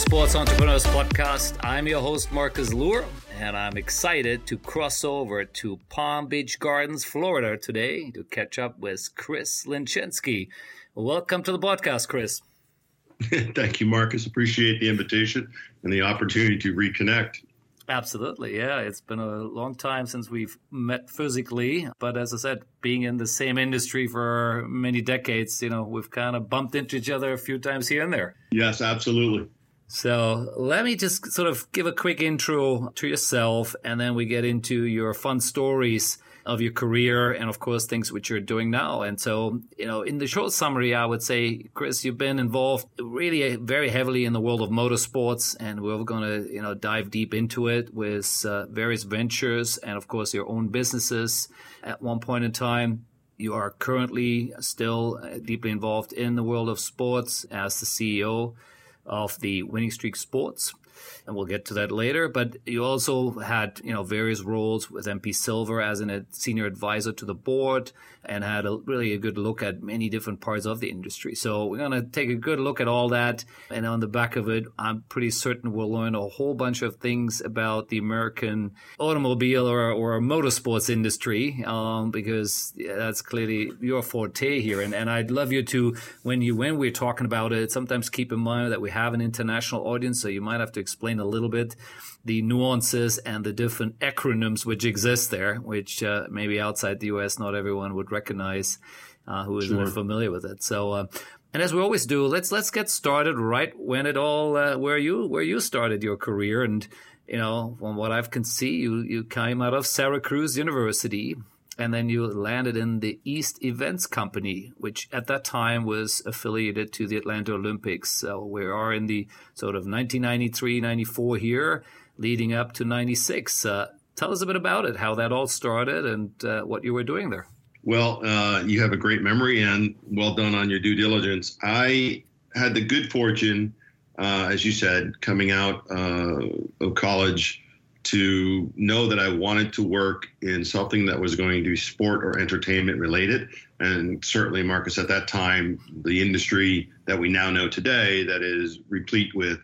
Sports Entrepreneurs Podcast. I'm your host, Marcus Luer, and I'm excited to cross over to Palm Beach Gardens, Florida today to catch up with Chris Lencheski. Welcome to the podcast, Chris. Thank you, Marcus. Appreciate the invitation and the opportunity to reconnect. Absolutely. Yeah. It's been a long time since we've met physically. But as I said, being in the same industry for many decades, you know, we've kind of bumped into each other a few times here and there. Yes, absolutely. So let me just sort of give a quick intro to yourself and then we get into your fun stories of your career and of course things which you're doing now. And so, you know, in the short summary, I would say, Chris, you've been involved really very heavily in the world of motorsports and we're going to, you know, dive deep into it with uh, various ventures and of course your own businesses at one point in time. You are currently still uh, deeply involved in the world of sports as the CEO of the Winning Streak Sports and we'll get to that later. But you also had you know various roles with MP Silva as a senior advisor to the board, and had a, really a good look at many different parts of the industry. So we're going to take a good look at all that, and on the back of it, I'm pretty certain we'll learn a whole bunch of things about the American automobile or, or motorsports industry, um, because that's clearly your forte here. And, and I'd love you to when you when we're talking about it, sometimes keep in mind that we have an international audience, so you might have to explain a little bit the nuances and the different acronyms which exist there, which uh, maybe outside the US not everyone would recognize uh, who is sure. familiar with it. So, uh, and as we always do, let's let's get started right when it all uh, where you where you started your career and. You know, from what I can see, you, you came out of Syracuse University, and then you landed in the Easton Events Company, which at that time was affiliated to the Atlanta Olympics. So we are in the sort of 1993, 94 here, leading up to 96. Uh, tell us a bit about it, how that all started, and uh, what you were doing there. Well, uh, you have a great memory, and well done on your due diligence. I had the good fortune, uh, as you said, coming out uh, of college to know that I wanted to work in something that was going to be sport or entertainment related. And certainly, Marcus, at that time, the industry that we now know today that is replete with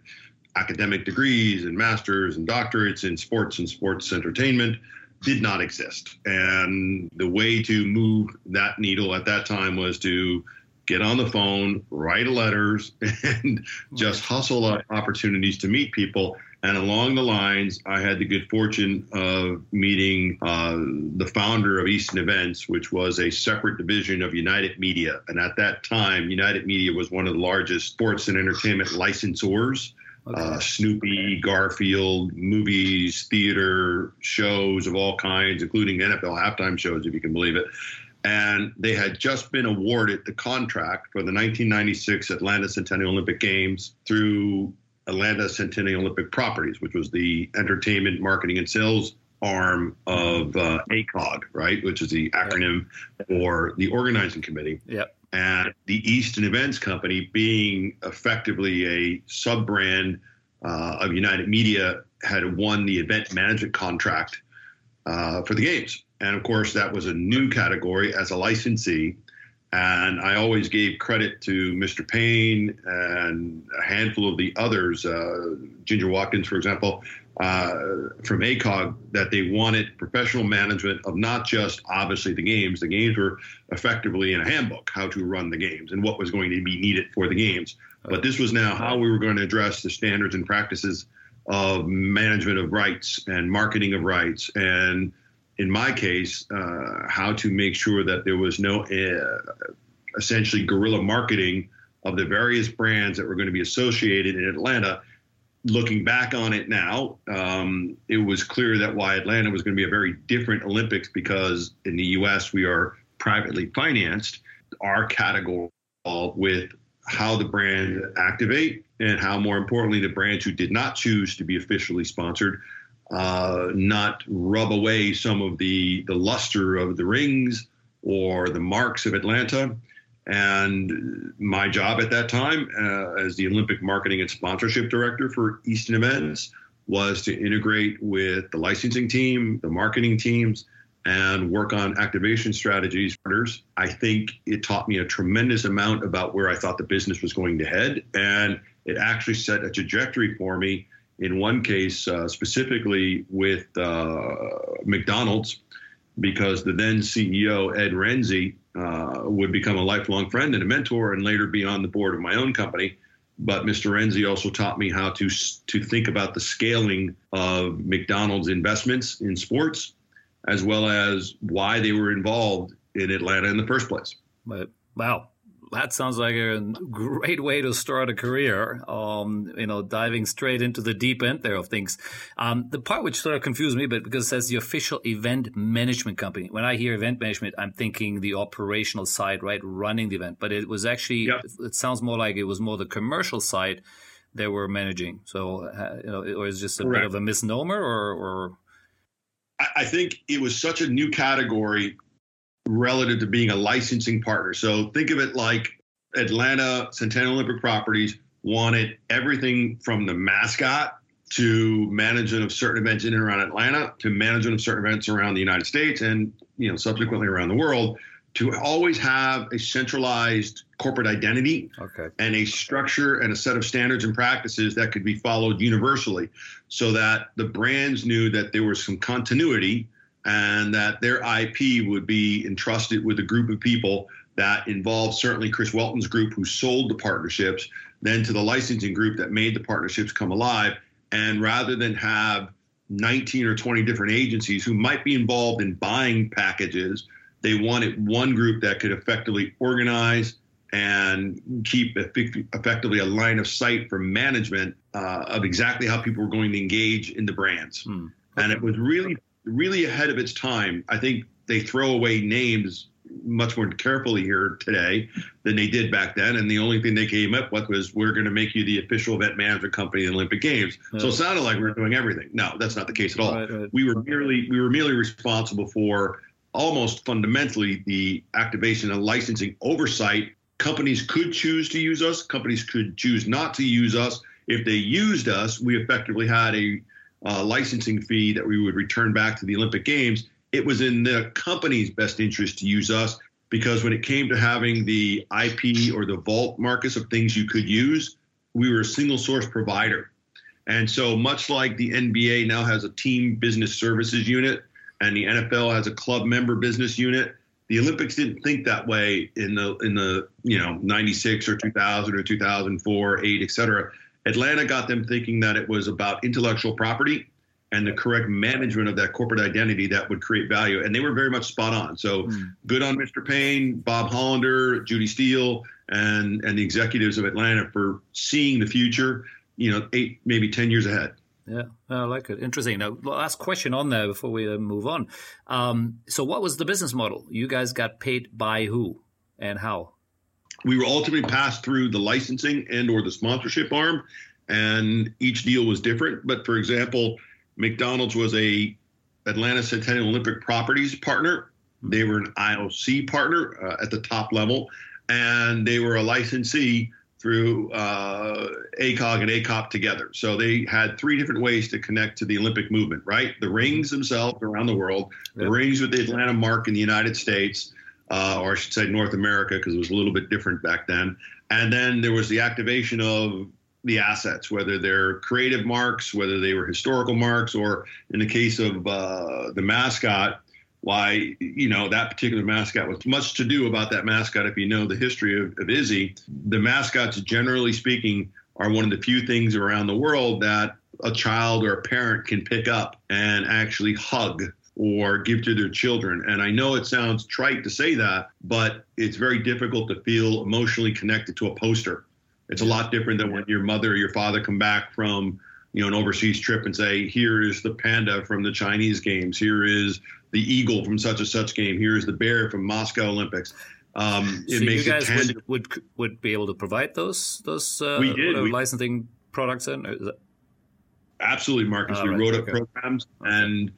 academic degrees and masters and doctorates in sports and sports entertainment did not exist. And the way to move that needle at that time was to get on the phone, write letters, and just hustle up opportunities to meet people. And along the lines, I had the good fortune of meeting uh, the founder of Easton Events, which was a separate division of United Media. And at that time, United Media was one of the largest sports and entertainment licensors. Okay. Uh, Snoopy, Garfield, movies, theater, shows of all kinds, including NFL halftime shows, if you can believe it. And they had just been awarded the contract for the 1996 Atlanta Centennial Olympic Games through Atlanta Centennial Olympic Properties, which was the entertainment marketing and sales arm of uh, ACOG, right, which is the acronym for the organizing committee. Yep. And the Easton Events Company, being effectively a sub brand uh, of United Media, had won the event management contract uh, for the games. And of course, that was a new category as a licensee. And I always gave credit to Mr. Payne and a handful of the others, uh, Ginger Watkins, for example, uh, from ACOG, that they wanted professional management of not just obviously the games. The games were effectively in a handbook, how to run the games and what was going to be needed for the games. But this was now how we were going to address the standards and practices of management of rights and marketing of rights and in my case, uh, how to make sure that there was no uh, essentially guerrilla marketing of the various brands that were going to be associated in Atlanta. Looking back on it now, um, it was clear that why Atlanta was going to be a very different Olympics because in the U.S. we are privately financed. Our category with how the brand activate and how, more importantly, the brands who did not choose to be officially sponsored uh, not rub away some of the, the luster of the rings or the marks of Atlanta. And my job at that time, uh, as the Olympic marketing and sponsorship director for Easton Events, was to integrate with the licensing team, the marketing teams, and work on activation strategies. I think it taught me a tremendous amount about where I thought the business was going to head. And it actually set a trajectory for me in one case, uh, specifically with uh, McDonald's, because the then CEO, Ed Rensi, uh, would become a lifelong friend and a mentor and later be on the board of my own company. But Mr. Rensi also taught me how to, to think about the scaling of McDonald's investments in sports as well as why they were involved in Atlanta in the first place. But, wow. That sounds like a great way to start a career. Um, you know, diving straight into the deep end there of things. Um, the part which sort of confused me, but because it says the official event management company. When I hear event management, I'm thinking the operational side, right, running the event. But it was actually, yep. it sounds more like it was more the commercial side they were managing. So, uh, you know, or is just a Correct. bit of a misnomer, or, or I think it was such a new category relative to being a licensing partner. So think of it like Atlanta Centennial Olympic Properties wanted everything from the mascot to management of certain events in and around Atlanta to management of certain events around the United States and you know subsequently around the world to always have a centralized corporate identity okay. and a structure and a set of standards and practices that could be followed universally so that the brands knew that there was some continuity and that their IP would be entrusted with a group of people that involved certainly Chris Welton's group who sold the partnerships, then to the licensing group that made the partnerships come alive. And rather than have 19 or 20 different agencies who might be involved in buying packages they wanted one group that could effectively organize and keep effectively a line of sight for management uh, of exactly how people were going to engage in the brands. Hmm. And it was really, really ahead of its time. I think they throw away names much more carefully here today than they did back then. And the only thing they came up with was we're going to make you the official event management company of the Olympic Games. So it sounded like we were doing everything. No, that's not the case at all. Right, right. We were merely we were merely responsible for almost fundamentally the activation and licensing oversight. Companies could choose to use us, companies could choose not to use us. If they used us, we effectively had a uh, licensing fee that we would return back to the Olympic Games. It was in the company's best interest to use us because when it came to having the IP or the vault Marcus of things you could use, we were a single source provider. And so, much like the NBA now has a team business services unit, and the NFL has a club member business unit. The Olympics didn't think that way in the in the you know 96 or 2000 or 2004, 8, et cetera. Atlanta got them thinking that it was about intellectual property and the correct management of that corporate identity that would create value. And they were very much spot on. So mm. good on Mr. Payne, Bob Hollander, Judy Steele, and and the executives of Atlanta for seeing the future, you know, eight, maybe 10 years ahead. Yeah, I like it. Interesting. Now, last question on there before we uh, move on. Um, so, what was the business model? You guys got paid by who and how? We were ultimately passed through the licensing and or the sponsorship arm, and each deal was different. But for example, McDonald's was a Atlanta Centennial Olympic Properties partner. They were an IOC partner uh, at the top level, and they were a licensee through uh, ACOG and ACOP together. So they had three different ways to connect to the Olympic movement, right? The rings themselves around the world, the rings with the Atlanta mark in the United States, uh, or I should say North America, because it was a little bit different back then. And then there was the activation of the assets, whether they're creative marks, whether they were historical marks, or in the case of uh, the mascot, why you know that particular mascot was much to do about that mascot if you know the history of, of izzy the mascots generally speaking are one of the few things around the world that a child or a parent can pick up and actually hug or give to their children. And I know it sounds trite to say that, but it's very difficult to feel emotionally connected to a poster. It's a lot different than when your mother or your father come back from you know an overseas trip and say here is the panda from the chinese games here is the eagle from such and such game here is the bear from moscow olympics um, so you guys would, would would be able to provide those those uh, we did. We, licensing products in absolutely marcus we right. wrote okay. up programs okay. and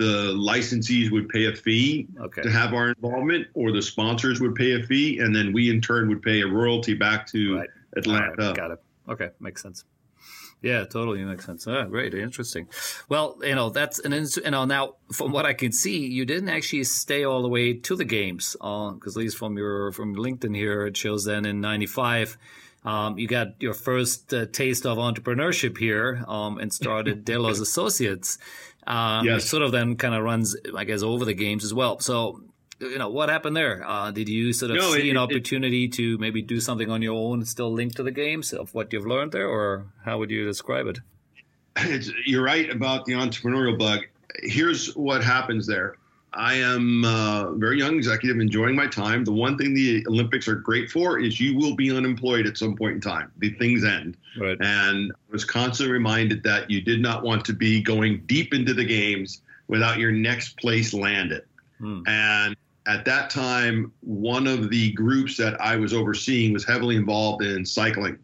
the licensees would pay a fee okay. to have our involvement or the sponsors would pay a fee and then we in turn would pay a royalty back to right. atlanta got it okay makes sense Yeah, totally makes sense. Oh, great, interesting. Well, you know that's an you know now from what I can see, you didn't actually stay all the way to the games, because uh, at least from your from LinkedIn here, it shows then in '95. Um, you got your first uh, taste of entrepreneurship here um, and started Delos Associates. Um, yes. sort of then kind of runs, I guess, over the games as well. So you know what happened there? Uh, did you sort of no, see it, an opportunity it, to maybe do something on your own, still linked to the games of what you've learned there, or how would you describe it? you're right about the entrepreneurial bug. Here's what happens there. I am a very young executive, enjoying my time. The one thing the Olympics are great for is you will be unemployed at some point in time. The things end. Right. And I was constantly reminded that you did not want to be going deep into the games without your next place landed. Hmm. And at that time, one of the groups that I was overseeing was heavily involved in cycling.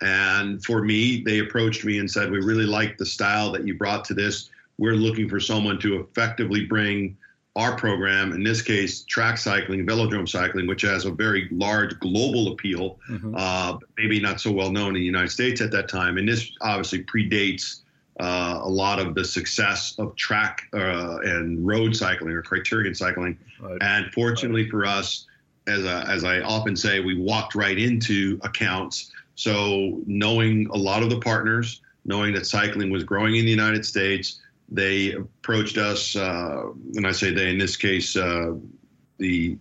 And for me, they approached me and said, We really like the style that you brought to this. We're looking for someone to effectively bring our program, in this case, track cycling, velodrome cycling, which has a very large global appeal, mm-hmm. uh, maybe not so well known in the United States at that time. And this obviously predates uh, a lot of the success of track uh, and road cycling or criterium cycling. Right. And fortunately right. for us, as, a, as I often say, we walked right into accounts. So knowing a lot of the partners, knowing that cycling was growing in the United States, they approached us, uh, and I say they in this case, uh, the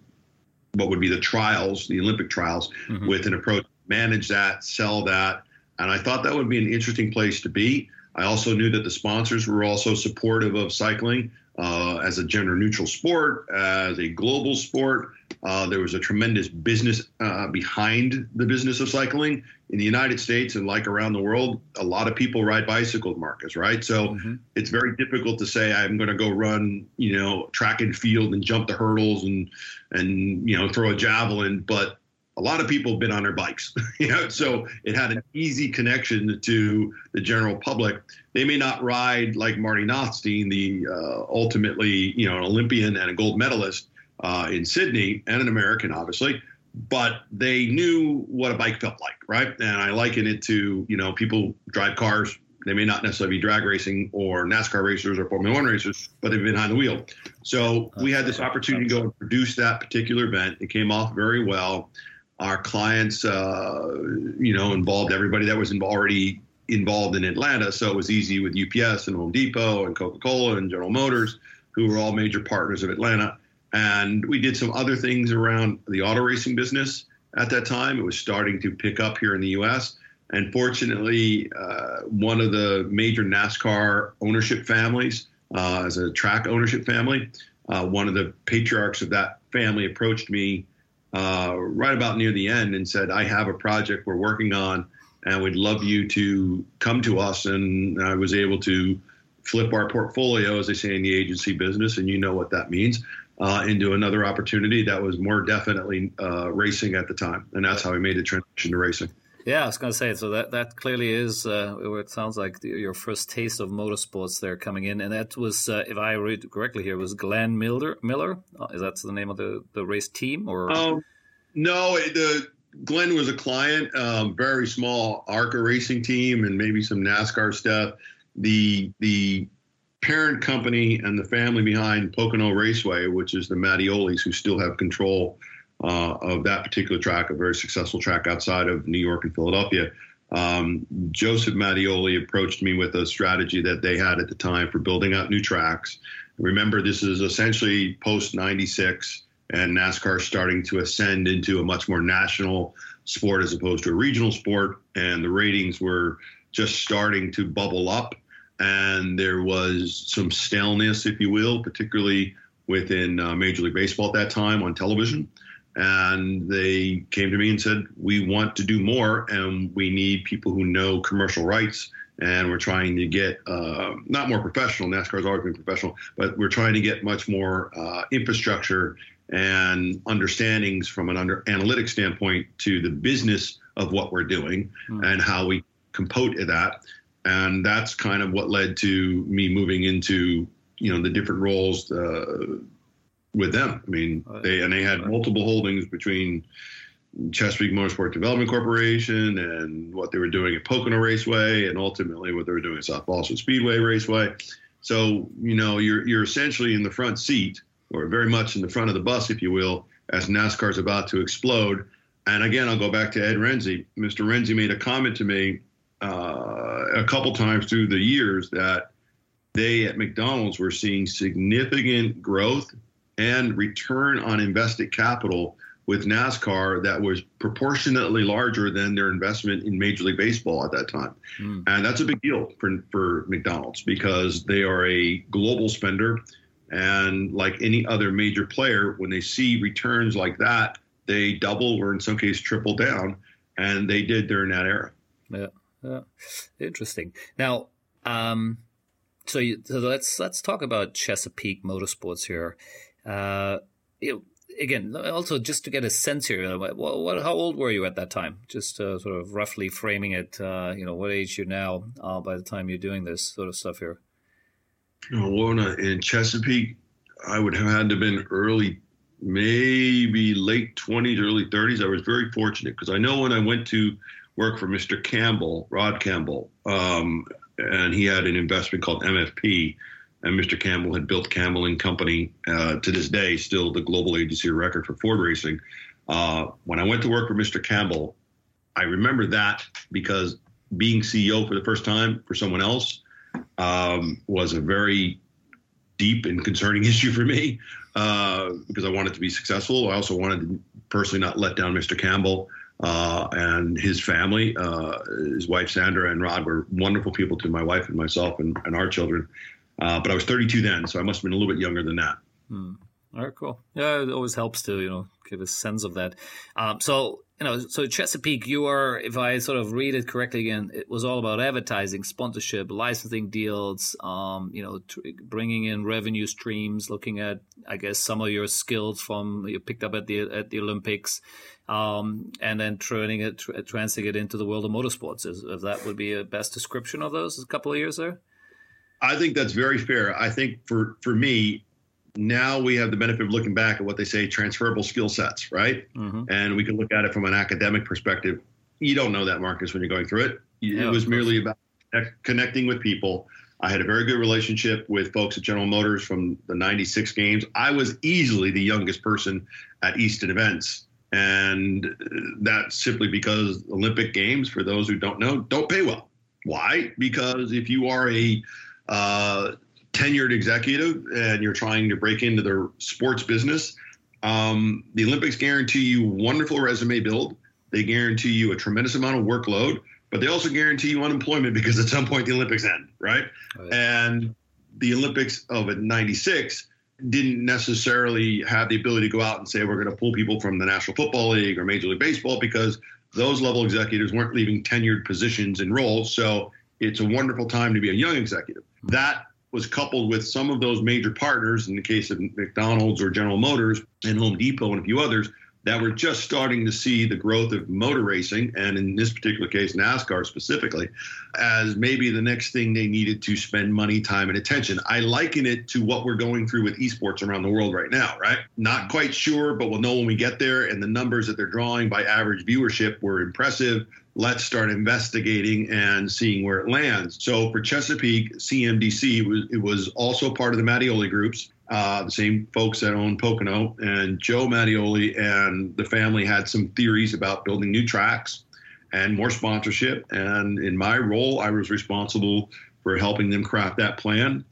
what would be the trials, the Olympic trials, mm-hmm. with an approach manage that, sell that, and I thought that would be an interesting place to be. I also knew that the sponsors were also supportive of cycling uh, as a gender neutral sport, as a global sport. Uh, there was a tremendous business uh, behind the business of cycling in the United States and like around the world. A lot of people ride bicycles, Marcus, right? So mm-hmm. it's very difficult to say I'm going to go run, you know, track and field and jump the hurdles and and you know throw a javelin, but a lot of people have been on their bikes, you know, so it had an easy connection to the general public. They may not ride like Marty Nothstein, the uh, ultimately, you know, an Olympian and a gold medalist uh, in Sydney and an American, obviously, but they knew what a bike felt like, right? And I liken it to, you know, people drive cars. They may not necessarily be drag racing or NASCAR racers or Formula One racers, but they've been behind the wheel. So we had this opportunity to go and produce that particular event. It came off very well our clients, uh, you know, involved everybody that was already involved in Atlanta. So it was easy with UPS and Home Depot and Coca Cola and General Motors, who were all major partners of Atlanta. And we did some other things around the auto racing business at that time. It was starting to pick up here in the US. And fortunately, uh, one of the major NASCAR ownership families, uh, as a track ownership family, uh, one of the patriarchs of that family approached me uh, right about near the end and said, I have a project we're working on and we'd love you to come to us. And I was able to flip our portfolio, as they say in the agency business, and you know what that means, uh, into another opportunity that was more definitely uh, racing at the time. And that's how we made the transition to racing. Yeah, I was going to say, so that, that clearly is, uh, it sounds like your first taste of motorsports there coming in. And that was, uh, if I read correctly here, was Glenn Miller. Miller? Uh, is that the name of the, the race team? or? Um, no, the Glenn was a client, um, very small ARCA racing team and maybe some NASCAR stuff. The, the parent company and the family behind Pocono Raceway, which is the Mattiolis, who still have control – uh, of that particular track, a very successful track outside of New York and Philadelphia. Um, Joseph Mattioli approached me with a strategy that they had at the time for building out new tracks. Remember, this is essentially post 96 and NASCAR starting to ascend into a much more national sport as opposed to a regional sport. And the ratings were just starting to bubble up. And there was some staleness, if you will, particularly within uh, Major League Baseball at that time on television and they came to me and said, "We want to do more, and we need people who know commercial rights." And we're trying to get uh, not more professional. NASCAR's always been professional, but we're trying to get much more uh, infrastructure and understandings from an under analytic standpoint to the business of what we're doing mm. and how we compote that. And that's kind of what led to me moving into you know the different roles uh, with them. I mean, they and they had multiple holdings between Chesapeake Motorsport Development Corporation and what they were doing at Pocono Raceway and ultimately what they were doing at South Boston Speedway Raceway. So, you know, you're, you're essentially in the front seat or very much in the front of the bus, if you will, as NASCAR is about to explode. And again, I'll go back to Ed Rensi. Mr. Rensi made a comment to me uh, a couple times through the years that they at McDonald's were seeing significant growth and return on invested capital with NASCAR that was proportionately larger than their investment in Major League Baseball at that time. Mm. And that's a big deal for, for McDonald's because they are a global spender. And like any other major player, when they see returns like that, they double or in some case triple down. And they did during that era. Yeah. yeah. Interesting. Now, um, so, you, so let's let's talk about Chesapeake Motorsports here. Uh, you again, also just to get a sense here, what, what, how old were you at that time? Just uh, sort of roughly framing it, uh, you know, what age you're now uh, by the time you're doing this sort of stuff here. well, in Chesapeake, I would have had to have been early, maybe late 20s, early 30s. I was very fortunate because I know when I went to work for Mr. Campbell, Rod Campbell, um, and he had an investment called MFP and Mr. Campbell had built Campbell and Company uh, to this day, still the global agency record for Ford racing. Uh, when I went to work for Mr. Campbell, I remember that because being CEO for the first time for someone else um, was a very deep and concerning issue for me uh, because I wanted to be successful. I also wanted to personally not let down Mr. Campbell. Uh, and his family, uh, his wife Sandra and Rod were wonderful people to my wife and myself and, and our children. Uh, but I was 32 then, so I must have been a little bit younger than that. Hmm. All right, cool. Yeah, it always helps to you know give a sense of that. Um, so you know, so Chesapeake, you are, if I sort of read it correctly again, it was all about advertising, sponsorship, licensing deals, um, you know, bringing in revenue streams, looking at, I guess, some of your skills from you picked up at the at the Olympics, um, and then turning it, translating it into the world of motorsports. Is, if that would be a best description of those a couple of years there. I think that's very fair. I think for for me, now we have the benefit of looking back at what they say transferable skill sets, right? Mm-hmm. And we can look at it from an academic perspective. You don't know that, Marcus, when you're going through it. Yeah, it was merely about connecting with people. I had a very good relationship with folks at General Motors from the 96 games. I was easily the youngest person at Easton events. And that's simply because Olympic Games, for those who don't know, don't pay well. Why? Because if you are a uh, tenured executive and you're trying to break into the sports business, um, the Olympics guarantee you wonderful resume build. They guarantee you a tremendous amount of workload, but they also guarantee you unemployment because at some point the Olympics end, right? right. And the Olympics of 96 didn't necessarily have the ability to go out and say we're going to pull people from the National Football League or Major League Baseball because those level executives weren't leaving tenured positions and roles. So it's a wonderful time to be a young executive. That was coupled with some of those major partners, in the case of McDonald's or General Motors and Home Depot and a few others, that were just starting to see the growth of motor racing, and in this particular case, NASCAR specifically, as maybe the next thing they needed to spend money, time, and attention. I liken it to what we're going through with esports around the world right now, right? Not quite sure, but we'll know when we get there. And the numbers that they're drawing by average viewership were impressive let's start investigating and seeing where it lands. So for Chesapeake, CMDC it was, also part of the Mattioli groups, uh, the same folks that own Pocono, and Joe Mattioli and the family had some theories about building new tracks and more sponsorship. And in my role, I was responsible for helping them craft that plan.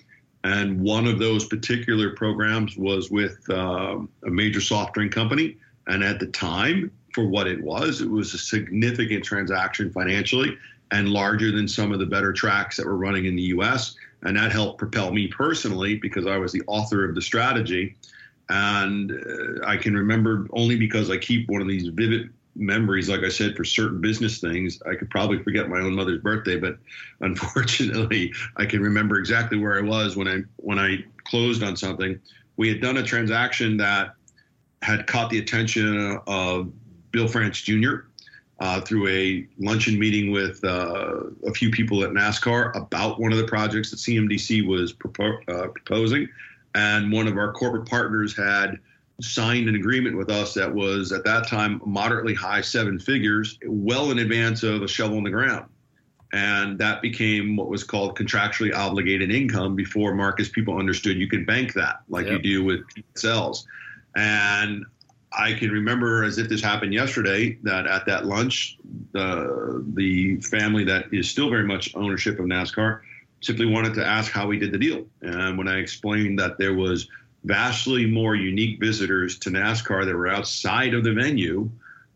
And one of those particular programs was with uh, a major soft drink company. And at the time, for what it was. It was a significant transaction financially and larger than some of the better tracks that were running in the US. And that helped propel me personally because I was the author of the strategy. And uh, I can remember only because I keep one of these vivid memories, like I said, for certain business things. I could probably forget my own mother's birthday, but unfortunately, I can remember exactly where I was when I when I closed on something. We had done a transaction that had caught the attention of Bill France Jr. Uh, through a luncheon meeting with uh, a few people at NASCAR about one of the projects that CMDC was propo- uh, proposing. And one of our corporate partners had signed an agreement with us that was at that time moderately high seven figures, well in advance of a shovel in the ground. And that became what was called contractually obligated income before Marcus people understood you could bank that like yep. you do with cells. And I can remember as if this happened yesterday that at that lunch, the the family that is still very much ownership of NASCAR simply wanted to ask how we did the deal. And when I explained that there was vastly more unique visitors to NASCAR that were outside of the venue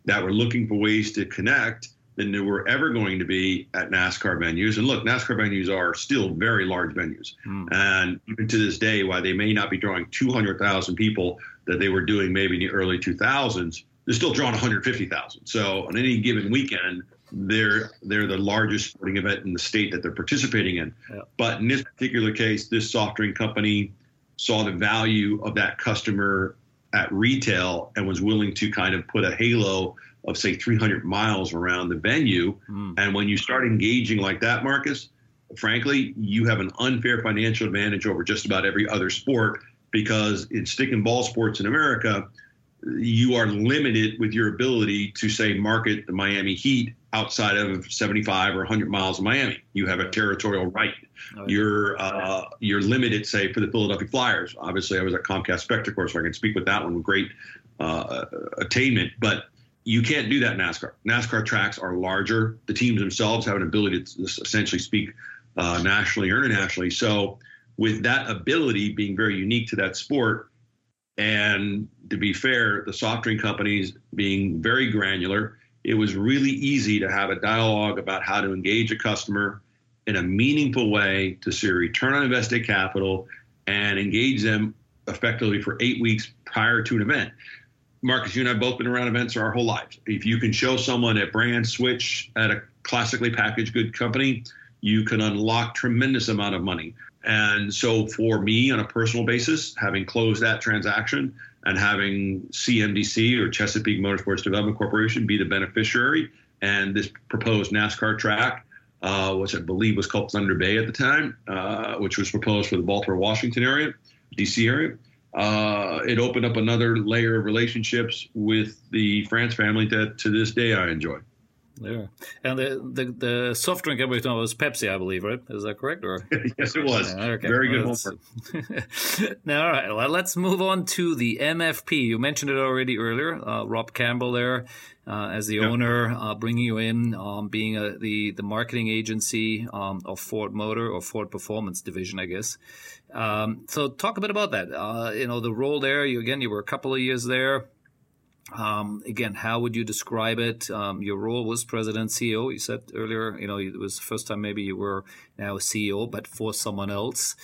that were looking for ways to connect than there were ever going to be at NASCAR venues. And look, NASCAR venues are still very large venues. Mm. And even to this day, while they may not be drawing 200,000 people that they were doing maybe in the early 2000s, they're still drawing 150,000. So on any given weekend, they're they're the largest sporting event in the state that they're participating in. Yeah. But in this particular case, this soft drink company saw the value of that customer at retail and was willing to kind of put a halo of say 300 miles around the venue. Mm. And when you start engaging like that, Marcus, frankly, you have an unfair financial advantage over just about every other sport because in stick and ball sports in America, you are limited with your ability to say market the Miami Heat outside of 75 or 100 miles of Miami. You have a territorial right. Oh, you're uh, you're limited, say, for the Philadelphia Flyers. Obviously, I was at Comcast Spectacor, so I can speak with that one with great uh, attainment. But you can't do that in NASCAR. NASCAR tracks are larger. The teams themselves have an ability to essentially speak uh, nationally or internationally. So, with that ability being very unique to that sport, and to be fair, the soft drink companies being very granular, it was really easy to have a dialogue about how to engage a customer in a meaningful way to see a return on invested capital and engage them effectively for eight weeks prior to an event. Marcus, you and I both been around events our whole lives. If you can show someone a brand switch at a classically packaged good company, you can unlock tremendous amount of money. And so for me on a personal basis, having closed that transaction and having CMDC or Chesapeake Motorsports Development Corporation be the beneficiary and this proposed NASCAR track, uh, which I believe was called Thunder Bay at the time, uh, which was proposed for the Baltimore, Washington area, DC area uh, it opened up another layer of relationships with the France family that to this day I enjoy. Yeah, and the the, the soft drink every time was Pepsi, I believe, right? Is that correct? Or yes, it was. Yeah, okay. Very good homework. now, all right. Well, let's move on to the MFP. You mentioned it already earlier. Uh, Rod Campbell there, uh, as the owner, uh, bringing you in, um, being a, the the marketing agency um, of Ford Motor or Ford Performance Division, I guess. Um, so talk a bit about that. Uh, you know, the role there. You again, you were a couple of years there. Um, again, how would you describe it? Um, your role was president CEO. You said earlier, you know, it was the first time maybe you were now a CEO, but for someone else.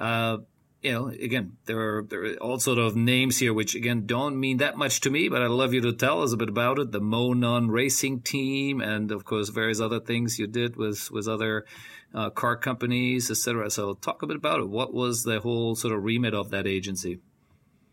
Uh, you know, again, there are there are all sort of names here which again don't mean that much to me, but I'd love you to tell us a bit about it. The Mo Nunn Racing Team, and of course various other things you did with with other uh, car companies, etc. So talk a bit about it. What was the whole sort of remit of that agency?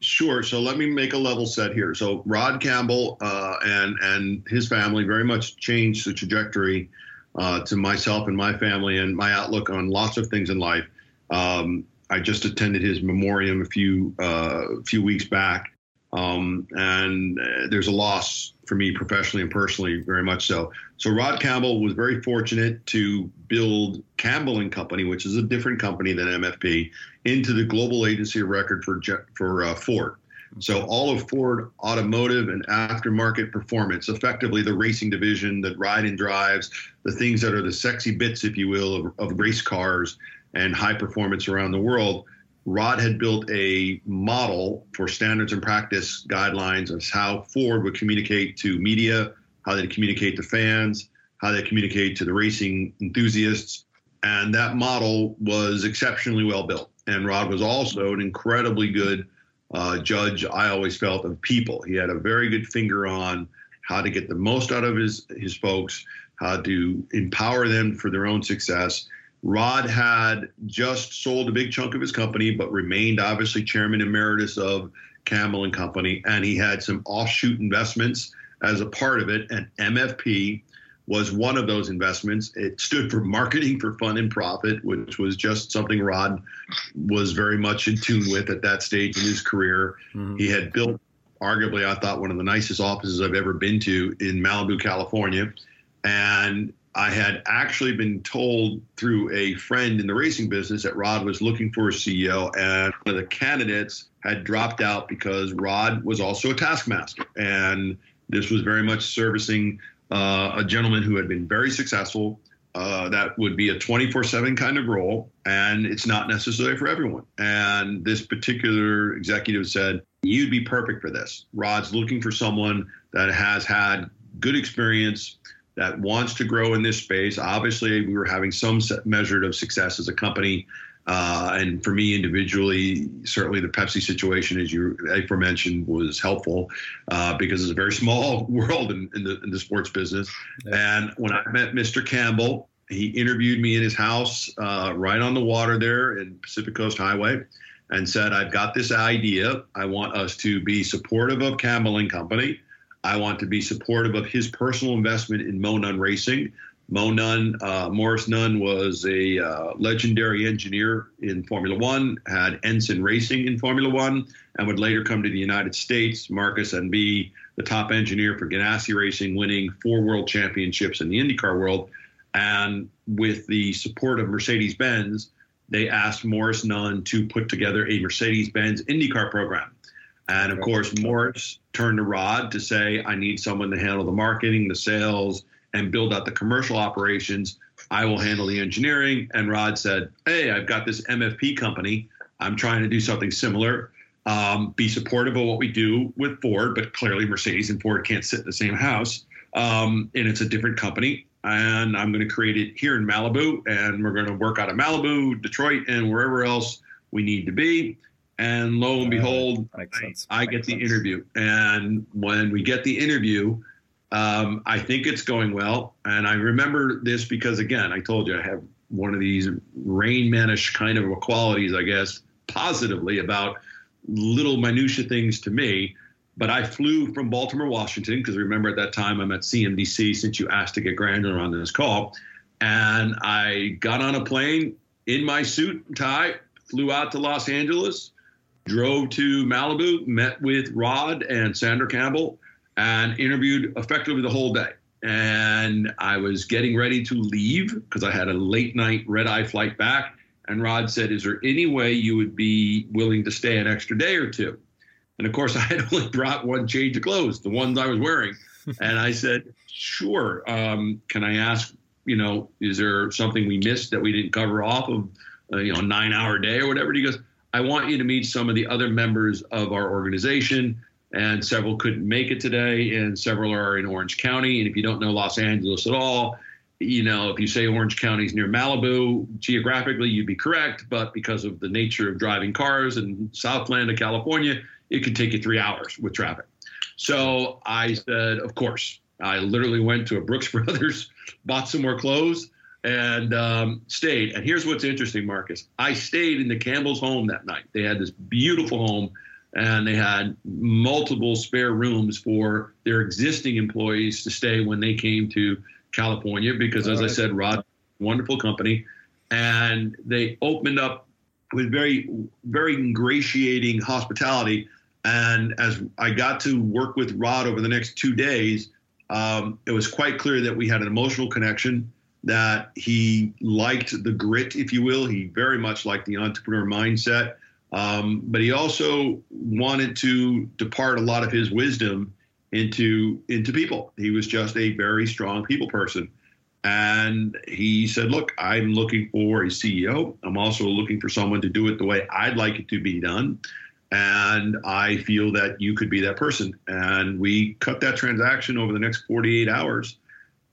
Sure. So let me make a level set here. So Rod Campbell uh, and and his family very much changed the trajectory uh, to myself and my family and my outlook on lots of things in life. Um, I just attended his memoriam a few uh, few weeks back, um, and uh, there's a loss for me professionally and personally, very much so. So Rod Campbell was very fortunate to build Campbell and Company, which is a different company than MFP, into the global agency of record for for uh, Ford. So all of Ford automotive and aftermarket performance, effectively the racing division that ride and drives, the things that are the sexy bits, if you will, of, of race cars and high performance around the world Rod had built a model for standards and practice guidelines of how Ford would communicate to media, how they'd communicate to fans, how they communicate to the racing enthusiasts. And that model was exceptionally well built. And Rod was also an incredibly good uh, judge, I always felt, of people. He had a very good finger on how to get the most out of his, his folks, how to empower them for their own success, Rod had just sold a big chunk of his company, but remained obviously chairman emeritus of Campbell and Company, and he had some offshoot investments as a part of it. And MFP was one of those investments. It stood for Marketing for Fun and Profit, which was just something Rod was very much in tune with at that stage in his career. Mm-hmm. He had built, arguably, I thought, one of the nicest offices I've ever been to in Malibu, California. And I had actually been told through a friend in the racing business that Rod was looking for a CEO, and one of the candidates had dropped out because Rod was also a taskmaster. And this was very much servicing uh, a gentleman who had been very successful. Uh, that would be a 24 7 kind of role, and it's not necessary for everyone. And this particular executive said, You'd be perfect for this. Rod's looking for someone that has had good experience, that wants to grow in this space. Obviously, we were having some measure of success as a company. Uh, and for me individually, certainly the Pepsi situation, as you aforementioned, was helpful uh, because it's a very small world in, in, the, in the sports business. Yeah. And when I met Mr. Campbell, he interviewed me in his house uh, right on the water there in Pacific Coast Highway and said, I've got this idea. I want us to be supportive of Campbell and Company. I want to be supportive of his personal investment in Mo Nunn Racing. Mo Nunn, uh, Morris Nunn was a uh, legendary engineer in Formula One, had Ensign Racing in Formula One, and would later come to the United States, Marcus, and be the top engineer for Ganassi Racing, winning four world championships in the IndyCar world. And with the support of Mercedes Benz, they asked Morris Nunn to put together a Mercedes Benz IndyCar program. And of course, Morris turned to Rod to say, I need someone to handle the marketing, the sales, and build out the commercial operations. I will handle the engineering. And Rod said, Hey, I've got this MFP company. I'm trying to do something similar. Um, be supportive of what we do with Ford, but clearly Mercedes and Ford can't sit in the same house. Um, and it's a different company. And I'm going to create it here in Malibu, and we're going to work out of Malibu, Detroit, and wherever else we need to be. And lo and behold, I, I, get the interview. And when we get the interview, um, I think it's going well. And I remember this because, again, I told you I have one of these rain manish kind of qualities, I guess, positively about little minutia things to me. But I flew from Baltimore, Washington, because remember at that time I'm at CMDC since you asked to get granular on this call. And I got on a plane in my suit and tie, flew out to Los Angeles, drove to Malibu, met with Rod and Sandra Campbell, and interviewed effectively the whole day. And I was getting ready to leave because I had a late night red eye flight back. And Rod said, Is there any way you would be willing to stay an extra day or two? And of course, I had only brought one change of clothes, the ones I was wearing. and I said, Sure. Um, can I ask, you know, is there something we missed that we didn't cover off of, uh, you know, a nine hour day or whatever? And he goes, I want you to meet some of the other members of our organization. And several couldn't make it today, and several are in Orange County. And if you don't know Los Angeles at all, you know, if you say Orange County is near Malibu, geographically you'd be correct, but because of the nature of driving cars in Southland of California, it could take you three hours with traffic. So I said, of course. I literally went to a Brooks Brothers, bought some more clothes, and um, stayed. And here's what's interesting, Marcus. I stayed in the Campbell's home that night. They had this beautiful home, and they had multiple spare rooms for their existing employees to stay when they came to California. Because, as right. I said, Rod, wonderful company, and they opened up with very, very ingratiating hospitality. And as I got to work with Rod over the next two days, um, it was quite clear that we had an emotional connection that he liked the grit, if you will. He very much liked the entrepreneur mindset. Um, but he also wanted to depart a lot of his wisdom into into people. He was just a very strong people person. And he said, Look, I'm looking for a CEO. I'm also looking for someone to do it the way I'd like it to be done. And I feel that you could be that person. And we cut that transaction over the next 48 hours.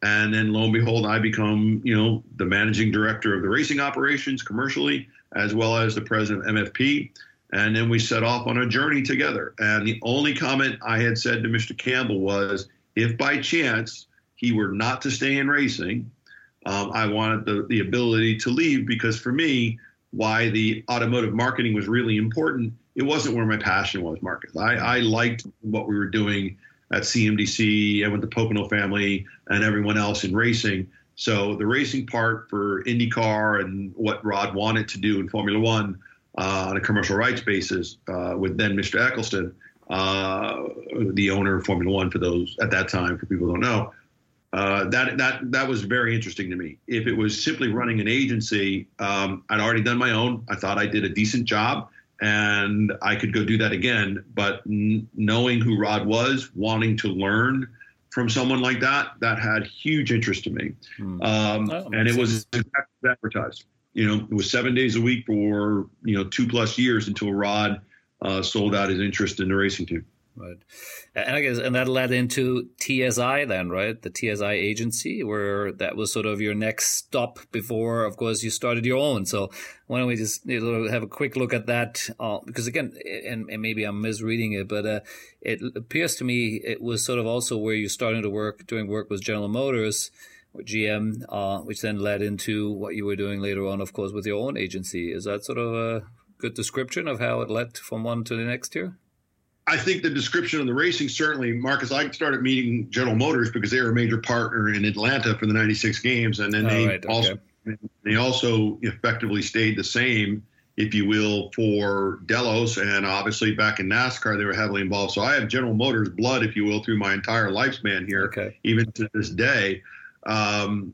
And then lo and behold, I become, you know, the managing director of the racing operations commercially, as well as the president of MFP. And then we set off on a journey together. And the only comment I had said to Mr. Campbell was if by chance he were not to stay in racing, um, I wanted the, the ability to leave because for me, why the automotive marketing was really important, it wasn't where my passion was, Marcus. I, I liked what we were doing at CMDC and with the Pocono family and everyone else in racing. So the racing part for IndyCar and what Rod wanted to do in Formula One uh, on a commercial rights basis uh, with then Mr. Ecclestone, uh, the owner of Formula One for those at that time, for people who don't know. Uh, that that that was very interesting to me. If it was simply running an agency, um, I'd already done my own. I thought I did a decent job, and I could go do that again. But n- knowing who Rod was, wanting to learn from someone like that, that had huge interest to me. Hmm. Um, oh, and it was advertised. You know, it was seven days a week for you know two plus years until Rod uh, sold out his interest in the racing team. Right, and I guess and that led into TSI then, right? The TSI agency, where that was sort of your next stop before, of course, you started your own. So why don't we just have a quick look at that? Uh, because again, and, and, maybe I'm misreading it, but uh, it appears to me it was sort of also where you started to work doing work with General Motors with GM, uh, which then led into what you were doing later on, of course, with your own agency. Is that sort of a good description of how it led from one to the next here? I think the description of the racing certainly, Marcus. I started meeting General Motors because they were a major partner in Atlanta for the '96 games, and then they right, okay. also they also effectively stayed the same, if you will, for Delos, and obviously back in NASCAR they were heavily involved. So I have General Motors blood, if you will, through my entire lifespan here, okay. even to this day. Um,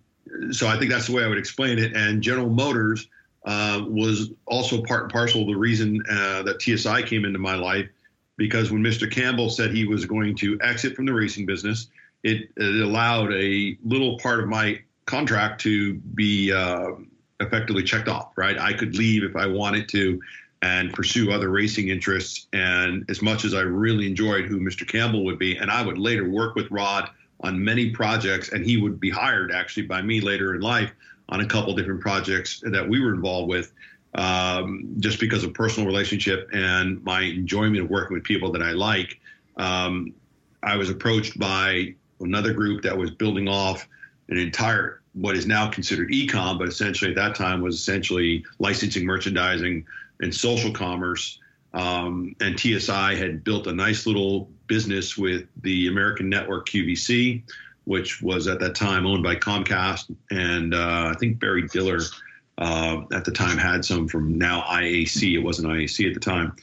so I think that's the way I would explain it. And General Motors uh, was also part and parcel of the reason uh, that TSI came into my life because when Mr. Campbell said he was going to exit from the racing business, it, it allowed a little part of my contract to be uh, effectively checked off, right? I could leave if I wanted to and pursue other racing interests. And as much as I really enjoyed who Mr. Campbell would be, and I would later work with Rod on many projects, and he would be hired actually by me later in life on a couple different projects that we were involved with um, just because of personal relationship and my enjoyment of working with people that I like. Um, I was approached by another group that was building off an entire what is now considered ecom, but essentially at that time was essentially licensing, merchandising, and social commerce. Um, and TSI had built a nice little business with the American Network QVC, which was at that time owned by Comcast, and uh, I think Barry Diller uh, at the time had some from now IAC. It wasn't IAC at the time.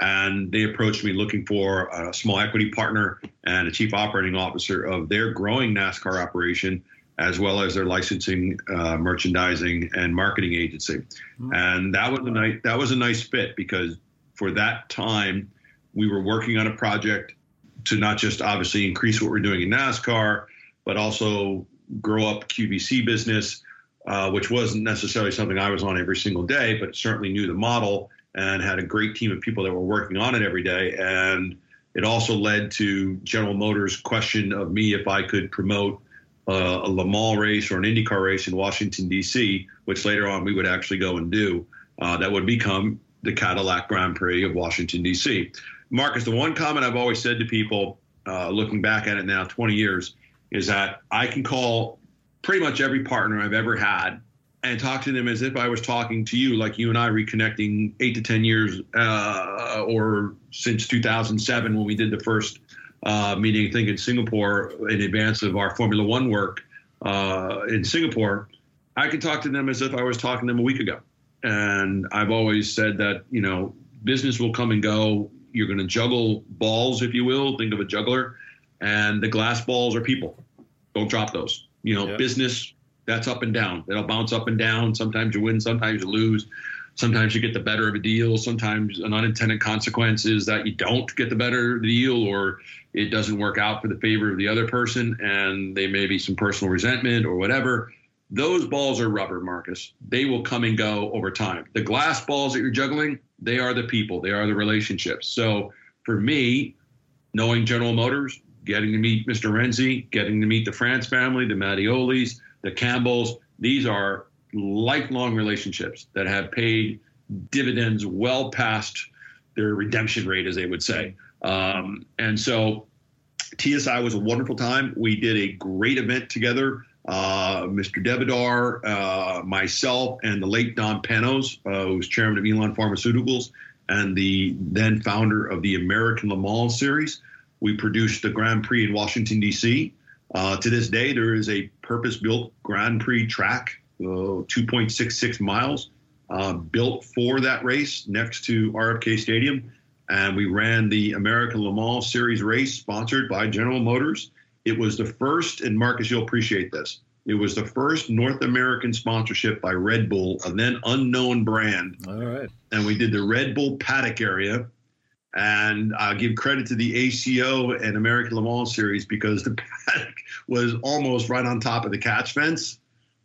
And they approached me looking for a small equity partner and a chief operating officer of their growing NASCAR operation, as well as their licensing, uh, merchandising, and marketing agency. Mm-hmm. And that was a nice that was a nice fit because for that time we were working on a project to not just obviously increase what we're doing in NASCAR, but also grow up QVC business uh, which wasn't necessarily something I was on every single day, but certainly knew the model and had a great team of people that were working on it every day. And it also led to General Motors' question of me if I could promote uh, a Le Mans race or an IndyCar race in Washington, D.C., which later on we would actually go and do. Uh, that would become the Cadillac Grand Prix of Washington, D.C. Marcus, the one comment I've always said to people, uh, looking back at it now, 20 years, is that I can call pretty much every partner I've ever had and talk to them as if I was talking to you, like you and I reconnecting eight to 10 years uh, or since 2007 when we did the first uh, meeting, I think, in Singapore in advance of our Formula One work uh, in Singapore. I can talk to them as if I was talking to them a week ago. And I've always said that, you know, business will come and go. You're going to juggle balls, if you will. Think of a juggler. And the glass balls are people. Don't drop those you know, yep. business that's up and down. It'll bounce up and down. Sometimes you win, sometimes you lose. Sometimes you get the better of a deal. Sometimes an unintended consequence is that you don't get the better deal or it doesn't work out for the favor of the other person and they may be some personal resentment or whatever. Those balls are rubber, Marcus. They will come and go over time. The glass balls that you're juggling, they are the people, they are the relationships. So for me, knowing General Motors, getting to meet Mr. Rensi, getting to meet the France family, the Mattiolis, the Campbells. These are lifelong relationships that have paid dividends well past their redemption rate, as they would say. Um, and so TSI was a wonderful time. We did a great event together. Uh, Mr. Devidar, uh, myself, and the late Don Panoz, uh, who was chairman of Elan Pharmaceuticals and the then founder of the American Le Mans Series. We produced the Grand Prix in Washington, D.C. Uh, to this day, there is a purpose built Grand Prix track, uh, 2.66 miles, uh, built for that race next to RFK Stadium. And we ran the American Le Mans Series race sponsored by General Motors. It was the first, and Marcus, you'll appreciate this. It was the first North American sponsorship by Red Bull, a then unknown brand. All right. And we did the Red Bull paddock area. And I give credit to the ACO and American Le Mans series because the paddock was almost right on top of the catch fence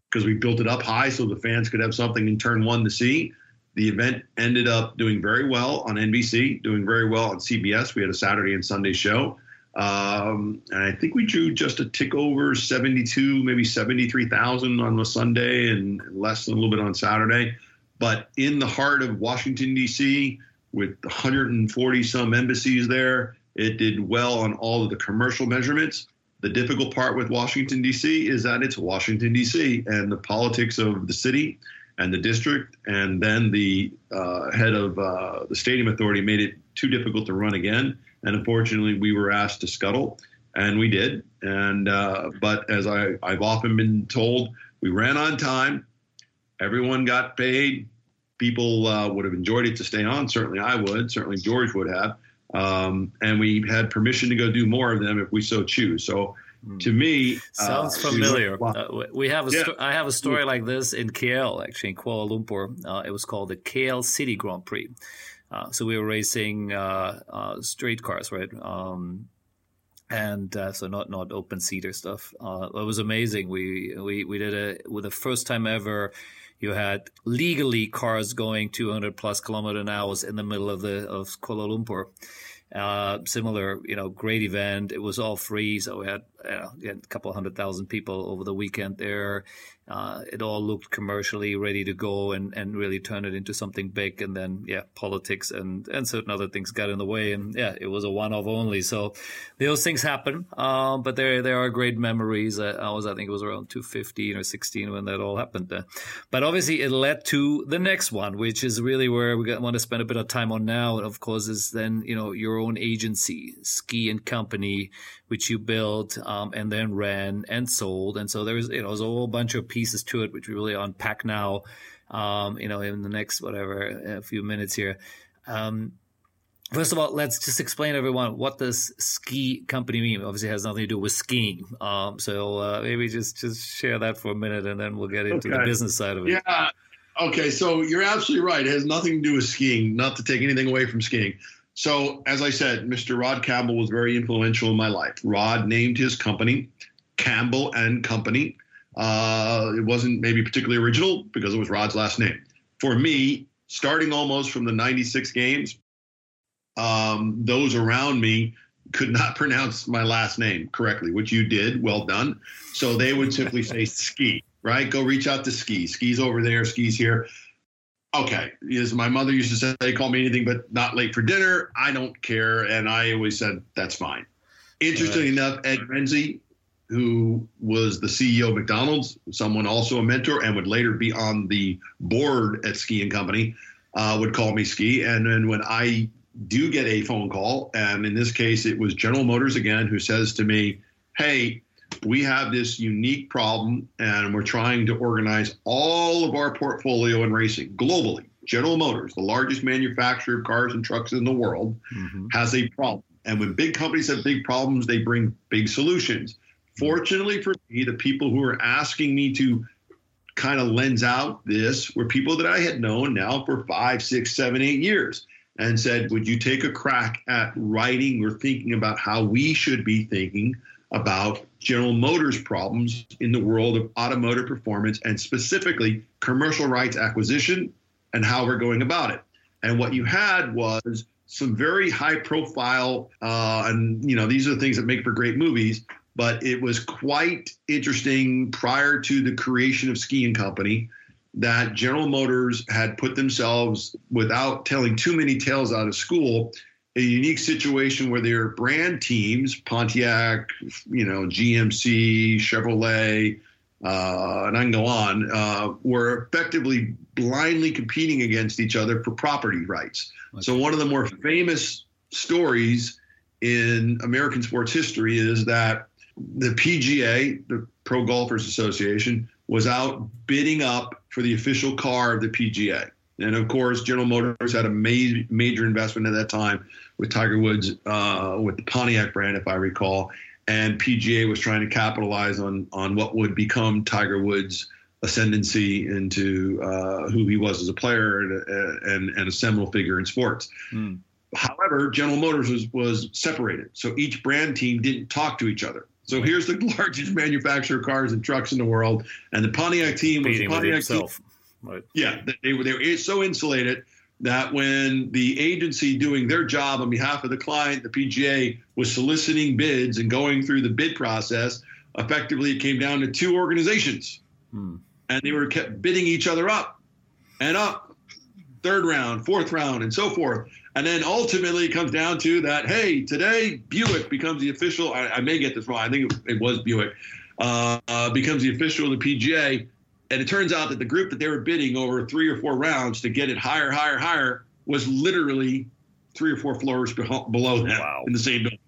because we built it up high so the fans could have something in turn one to see. The event ended up doing very well on NBC, doing very well on CBS. We had a Saturday and Sunday show. Um, and I think we drew just a tick over 72, maybe 73,000 on the Sunday and less than a little bit on Saturday. But in the heart of Washington, D.C., with 140 some embassies there, it did well on all of the commercial measurements. The difficult part with Washington, D.C. is that it's Washington, D.C., and the politics of the city and the district, and then the uh, head of uh, the stadium authority made it too difficult to run again. And unfortunately, we were asked to scuttle, and we did. And uh, but as I, I've often been told, we ran on time. Everyone got paid. People uh, would have enjoyed it to stay on. Certainly, I would. Certainly, George would have. Um, and we had permission to go do more of them if we so choose. So Hmm. to me sounds uh, familiar. Uh, we have a yeah. sto- I have a story like this in KL, actually in Kuala Lumpur. Uh, it was called the KL City Grand Prix. Uh, so we were racing uh, uh, street cars, right? Um, and so not not open seater stuff. it was amazing. We we we did it with the first time ever. You had legally cars going 200 plus kilometer an hour in the middle of the of Kuala Lumpur. Uh, similar, you know, great event. It was all free, so we had, you know, we had a couple hundred thousand people over the weekend there. Uh, it all looked commercially ready to go and, and really turn it into something big. And then, yeah, politics and, and certain other things got in the way. And yeah, it was a one off only. So those things happen. Um, but there, there are great memories. Uh, I was, I think it was around 215 or 16 when that all happened. Uh, but obviously it led to the next one, which is really where we want to spend a bit of time on now. And of course, is then, you know, your own agency, Ski and Company, which you built um, and then ran and sold. And so there's, you know, there's a whole bunch of pieces to it, which we really unpack now, um, you know, in the next, whatever, a few minutes here. Um, First of all, let's just explain to everyone what does ski company mean. Obviously, it has nothing to do with skiing. Um, so uh, maybe just just share that for a minute, and then we'll get into okay. the business side of it. Yeah. Okay. So you're absolutely right. It has nothing to do with skiing. Not to take anything away from skiing. So, as I said, Mr. Rod Campbell was very influential in my life. Rod named his company Campbell and Company. Uh, it wasn't maybe particularly original because it was Rod's last name. For me, starting almost from the 96 games, um, those around me could not pronounce my last name correctly, which you did. Well done. So they would simply say ski, right? Go reach out to ski. Ski's over there, ski's here okay, as my mother used to say, they call me anything but not late for dinner. I don't care. And I always said, that's fine. Interestingly right. enough, Ed Rensi, who was the CEO of McDonald's, someone also a mentor, and would later be on the board at Ski and Company, uh, would call me Ski. And then when I do get a phone call, and in this case, it was General Motors again, who says to me, Hey, we have this unique problem and we're trying to organize all of our portfolio in racing globally. General Motors, the largest manufacturer of cars and trucks in the world, mm-hmm. has a problem. And when big companies have big problems, they bring big solutions. Fortunately for me, the people who were asking me to kind of lens out this were people that I had known now for five, six, seven, eight years and said, Would you take a crack at writing or thinking about how we should be thinking about General Motors problems in the world of automotive performance and specifically commercial rights acquisition and how we're going about it. And what you had was some very high profile, uh, and you know, these are the things that make for great movies, but it was quite interesting prior to the creation of Ski and Company that General Motors had put themselves, without telling too many tales out of school, a unique situation where their brand teams, Pontiac, you know, GMC, Chevrolet, uh, and I can go on, uh, were effectively blindly competing against each other for property rights. Okay. So one of the more famous stories in American sports history is that the PGA, the Pro Golfers Association, was out bidding up for the official car of the PGA. And of course, General Motors had a ma- major investment at that time with Tiger Woods, uh, with the Pontiac brand, if I recall. And PGA was trying to capitalize on on what would become Tiger Woods' ascendancy into uh, who he was as a player and, and, and a seminal figure in sports. Mm. However, General Motors was, was separated. So each brand team didn't talk to each other. So here's the largest manufacturer of cars and trucks in the world, and the Pontiac team was the Pontiac team. Right. Yeah, they were they were so insulated that when the agency doing their job on behalf of the client, the PGA, was soliciting bids and going through the bid process, effectively it came down to two organizations, hmm. and they were kept bidding each other up and up, third round, fourth round, and so forth. And then ultimately it comes down to that, hey, today Buick becomes the official, I, I may get this wrong, I think it, it was Buick, uh, uh, becomes the official of the PGA. And it turns out that the group that they were bidding over three or four rounds to get it higher, higher, higher was literally three or four floors below them wow. in the same building.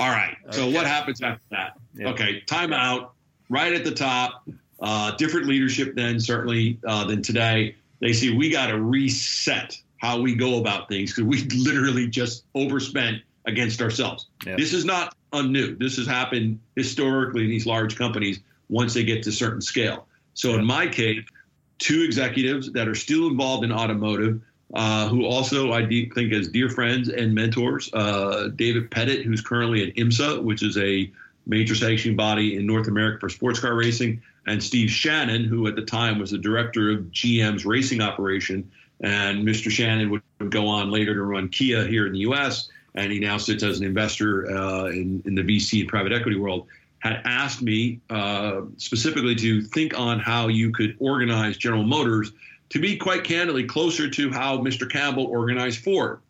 All right. So okay. what happens after that? Okay. Timeout. Right at the top. Uh, different leadership then, certainly, uh, than today. They see we got to reset how we go about things because we literally just overspent against ourselves. Yeah. This is not unnew. This has happened historically in these large companies once they get to a certain scale. So yeah. in my case, two executives that are still involved in automotive, uh, who also I de- think as dear friends and mentors, uh, David Pettit, who's currently at IMSA, which is a major sanctioning body in North America for sports car racing, and Steve Shannon, who at the time was the director of GM's racing operation and Mr. Shannon would, go on later to run Kia here in the U.S. And he now sits as an investor uh, in, in the VC and private equity world. Had asked me uh, specifically to think on how you could organize General Motors to be quite candidly closer to how Mr. Campbell organized Ford.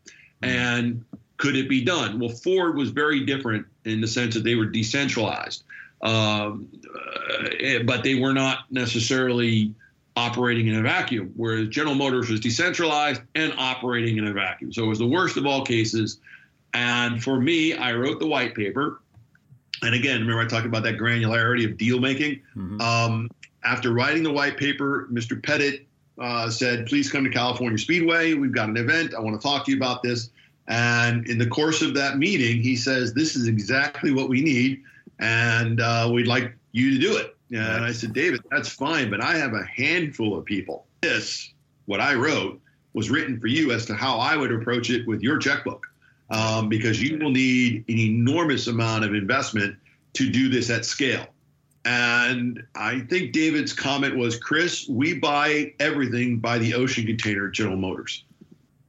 And could it be done? Well, Ford was very different in the sense that they were decentralized, um, but they were not necessarily operating in a vacuum, whereas General Motors was decentralized and operating in a vacuum. So it was the worst of all cases. And for me, I wrote the white paper. And again, remember I talked about that granularity of deal making. Mm-hmm. Um, after writing the white paper, Mr. Pettit uh, said, please come to California Speedway. We've got an event. I want to talk to you about this. And in the course of that meeting, he says, this is exactly what we need. And uh, we'd like you to do it. And I said, David, that's fine, but I have a handful of people. This, what I wrote, was written for you as to how I would approach it with your checkbook, um, because you will need an enormous amount of investment to do this at scale. And I think David's comment was, Chris, we buy everything by the ocean container General Motors.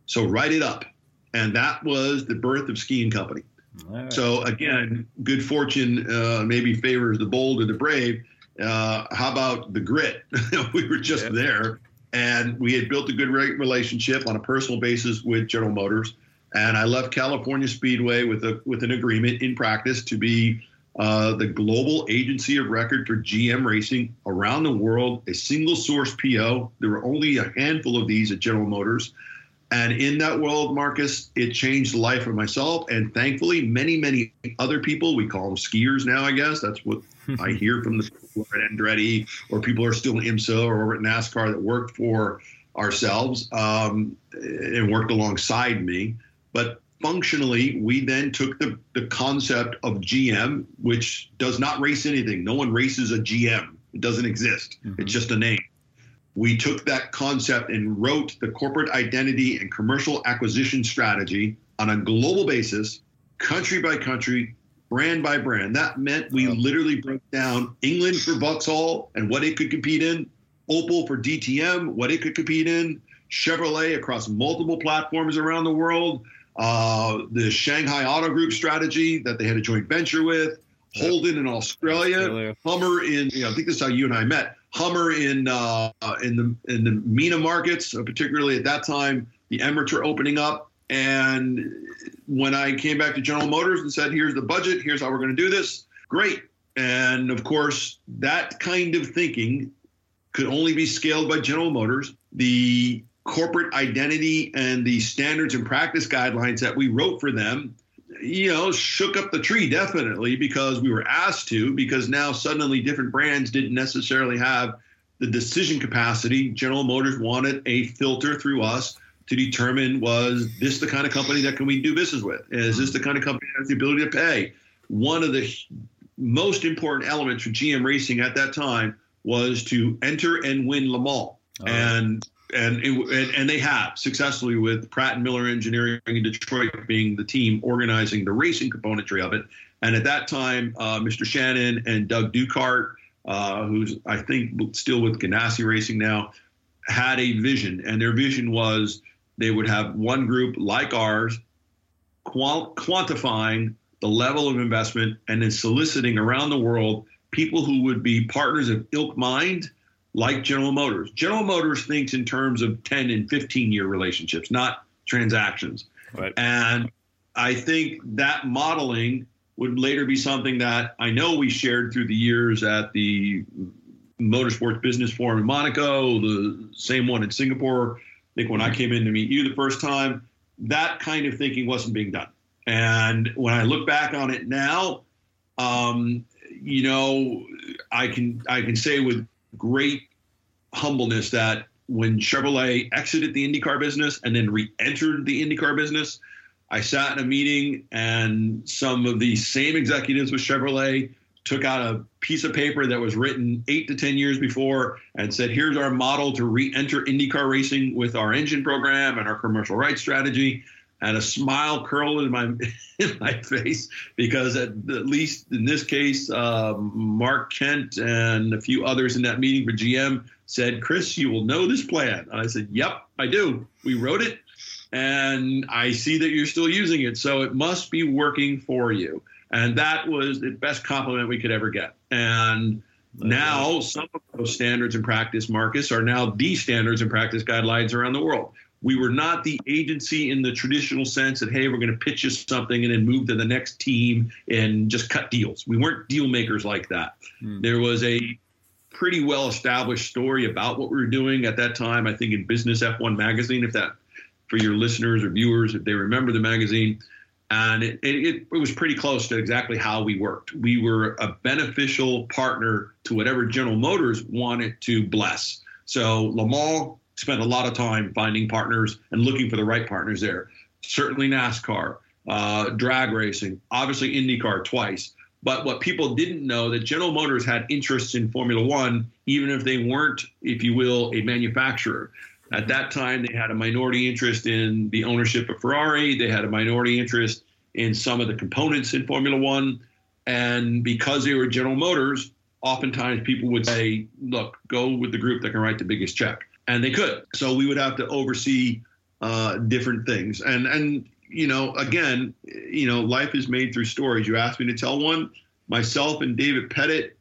So write it up. And that was the birth of Ski and Company. Right. So again, good fortune uh, maybe favors the bold or the brave. Uh, how about the grit? we were just yeah. there, and we had built a good relationship on a personal basis with General Motors. And I left California Speedway with a with an agreement in practice to be uh, the global agency of record for GM racing around the world, a single source PO. There were only a handful of these at General Motors. And in that world, Marcus, it changed the life of myself and thankfully many, many other people. We call them skiers now, I guess. That's what I hear from the people at Andretti or people are still in IMSA or at NASCAR that worked for ourselves um, and worked alongside me. But functionally, we then took the, the concept of GM, which does not race anything. No one races a GM. It doesn't exist. Mm-hmm. It's just a name we took that concept and wrote the corporate identity and commercial acquisition strategy on a global basis, country by country, brand by brand. That meant we literally broke down England for Vauxhall and what it could compete in, Opel for DTM, what it could compete in, Chevrolet across multiple platforms around the world, uh, the Shanghai Auto Group strategy that they had a joint venture with, Holden in Australia, Australia. Hummer in, you know, I think this is how you and I met. Hummer in uh, in the in the MENA markets, uh, particularly at that time, the Emirates were opening up. And when I came back to General Motors and said, "Here's the budget. Here's how we're going to do this," great. And of course, that kind of thinking could only be scaled by General Motors. The corporate identity and the standards and practice guidelines that we wrote for them you know, shook up the tree definitely because we were asked to, because now suddenly different brands didn't necessarily have the decision capacity. General Motors wanted a filter through us to determine was this the kind of company that can we do business with? Is this the kind of company that has the ability to pay? One of the most important elements for GM Racing at that time was to enter and win Le Mans. Oh. And and, it, and, and they have successfully with Pratt and Miller Engineering in Detroit being the team organizing the racing componentry of it. And at that time, uh, Mr. Shannon and Doug Duchardt, uh, who's I think still with Ganassi Racing now, had a vision, and their vision was they would have one group like ours, quantifying the level of investment, and then soliciting around the world people who would be partners of ilk mind like General Motors. General Motors thinks in terms of 10 and 15 year relationships, not transactions. Right. And I think that modeling would later be something that I know we shared through the years at the Motorsports Business Forum in Monaco, the same one in Singapore. I think when I came in to meet you the first time, that kind of thinking wasn't being done. And when I look back on it now, um, you know, I can I can say with great humbleness that when Chevrolet exited the IndyCar business and then re-entered the IndyCar business, I sat in a meeting and some of the same executives with Chevrolet took out a piece of paper that was written eight to 10 years before and said, here's our model to re enter IndyCar racing with our engine program and our commercial rights strategy and a smile curled in my in my face because at, at least in this case, uh, Mark Kent and a few others in that meeting for GM said, "Chris, you will know this plan." And I said, "Yep, I do. We wrote it, and I see that you're still using it, so it must be working for you." And that was the best compliment we could ever get. And now some of those standards and practice, Marcus, are now the standards and practice guidelines around the world. We were not the agency in the traditional sense that, hey, we're going to pitch you something and then move to the next team and just cut deals. We weren't deal makers like that. Hmm. There was a pretty well established story about what we were doing at that time, I think in Business F1 magazine, if that for your listeners or viewers, if they remember the magazine. And it, it, it was pretty close to exactly how we worked. We were a beneficial partner to whatever General Motors wanted to bless. So Le Mans spent a lot of time finding partners and looking for the right partners there. Certainly NASCAR, uh, drag racing, obviously IndyCar twice. But what people didn't know that General Motors had interests in Formula One, even if they weren't, if you will, a manufacturer. At that time, they had a minority interest in the ownership of Ferrari. They had a minority interest in some of the components in Formula One. And because they were General Motors, oftentimes people would say, look, go with the group that can write the biggest check and they could. So we would have to oversee uh, different things. And and you know, again, you know, life is made through stories. You asked me to tell one. Myself and David Pettit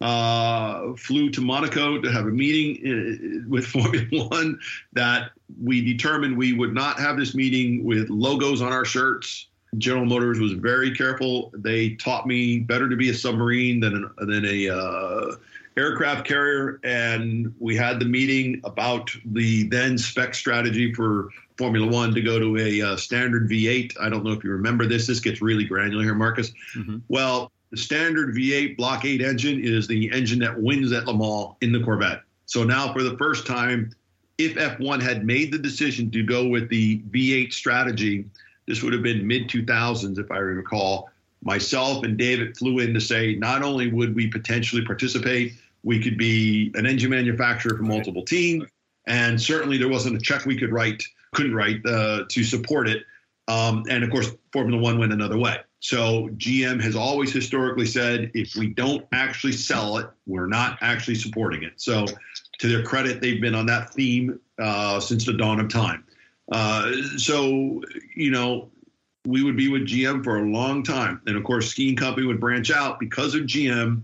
uh, flew to Monaco to have a meeting uh, with Formula One. That we determined we would not have this meeting with logos on our shirts. General Motors was very careful. They taught me better to be a submarine than than a uh, aircraft carrier, and we had the meeting about the then spec strategy for Formula One to go to a uh, standard V8. I don't know if you remember this. This gets really granular here, Marcus. Mm-hmm. Well, the standard V8 Block 8 engine is the engine that wins at Le Mans in the Corvette. So now, for the first time, if F1 had made the decision to go with the V8 strategy, this would have been mid 2000s, if I recall myself and David flew in to say not only would we potentially participate, we could be an engine manufacturer for multiple teams, and certainly there wasn't a check we could write, couldn't write uh, to support it. Um, and of course, Formula One went another way. So GM has always historically said if we don't actually sell it, we're not actually supporting it. So to their credit, they've been on that theme uh, since the dawn of time. Uh, so you know we would be with GM for a long time. And of course, skiing company would branch out because of GM.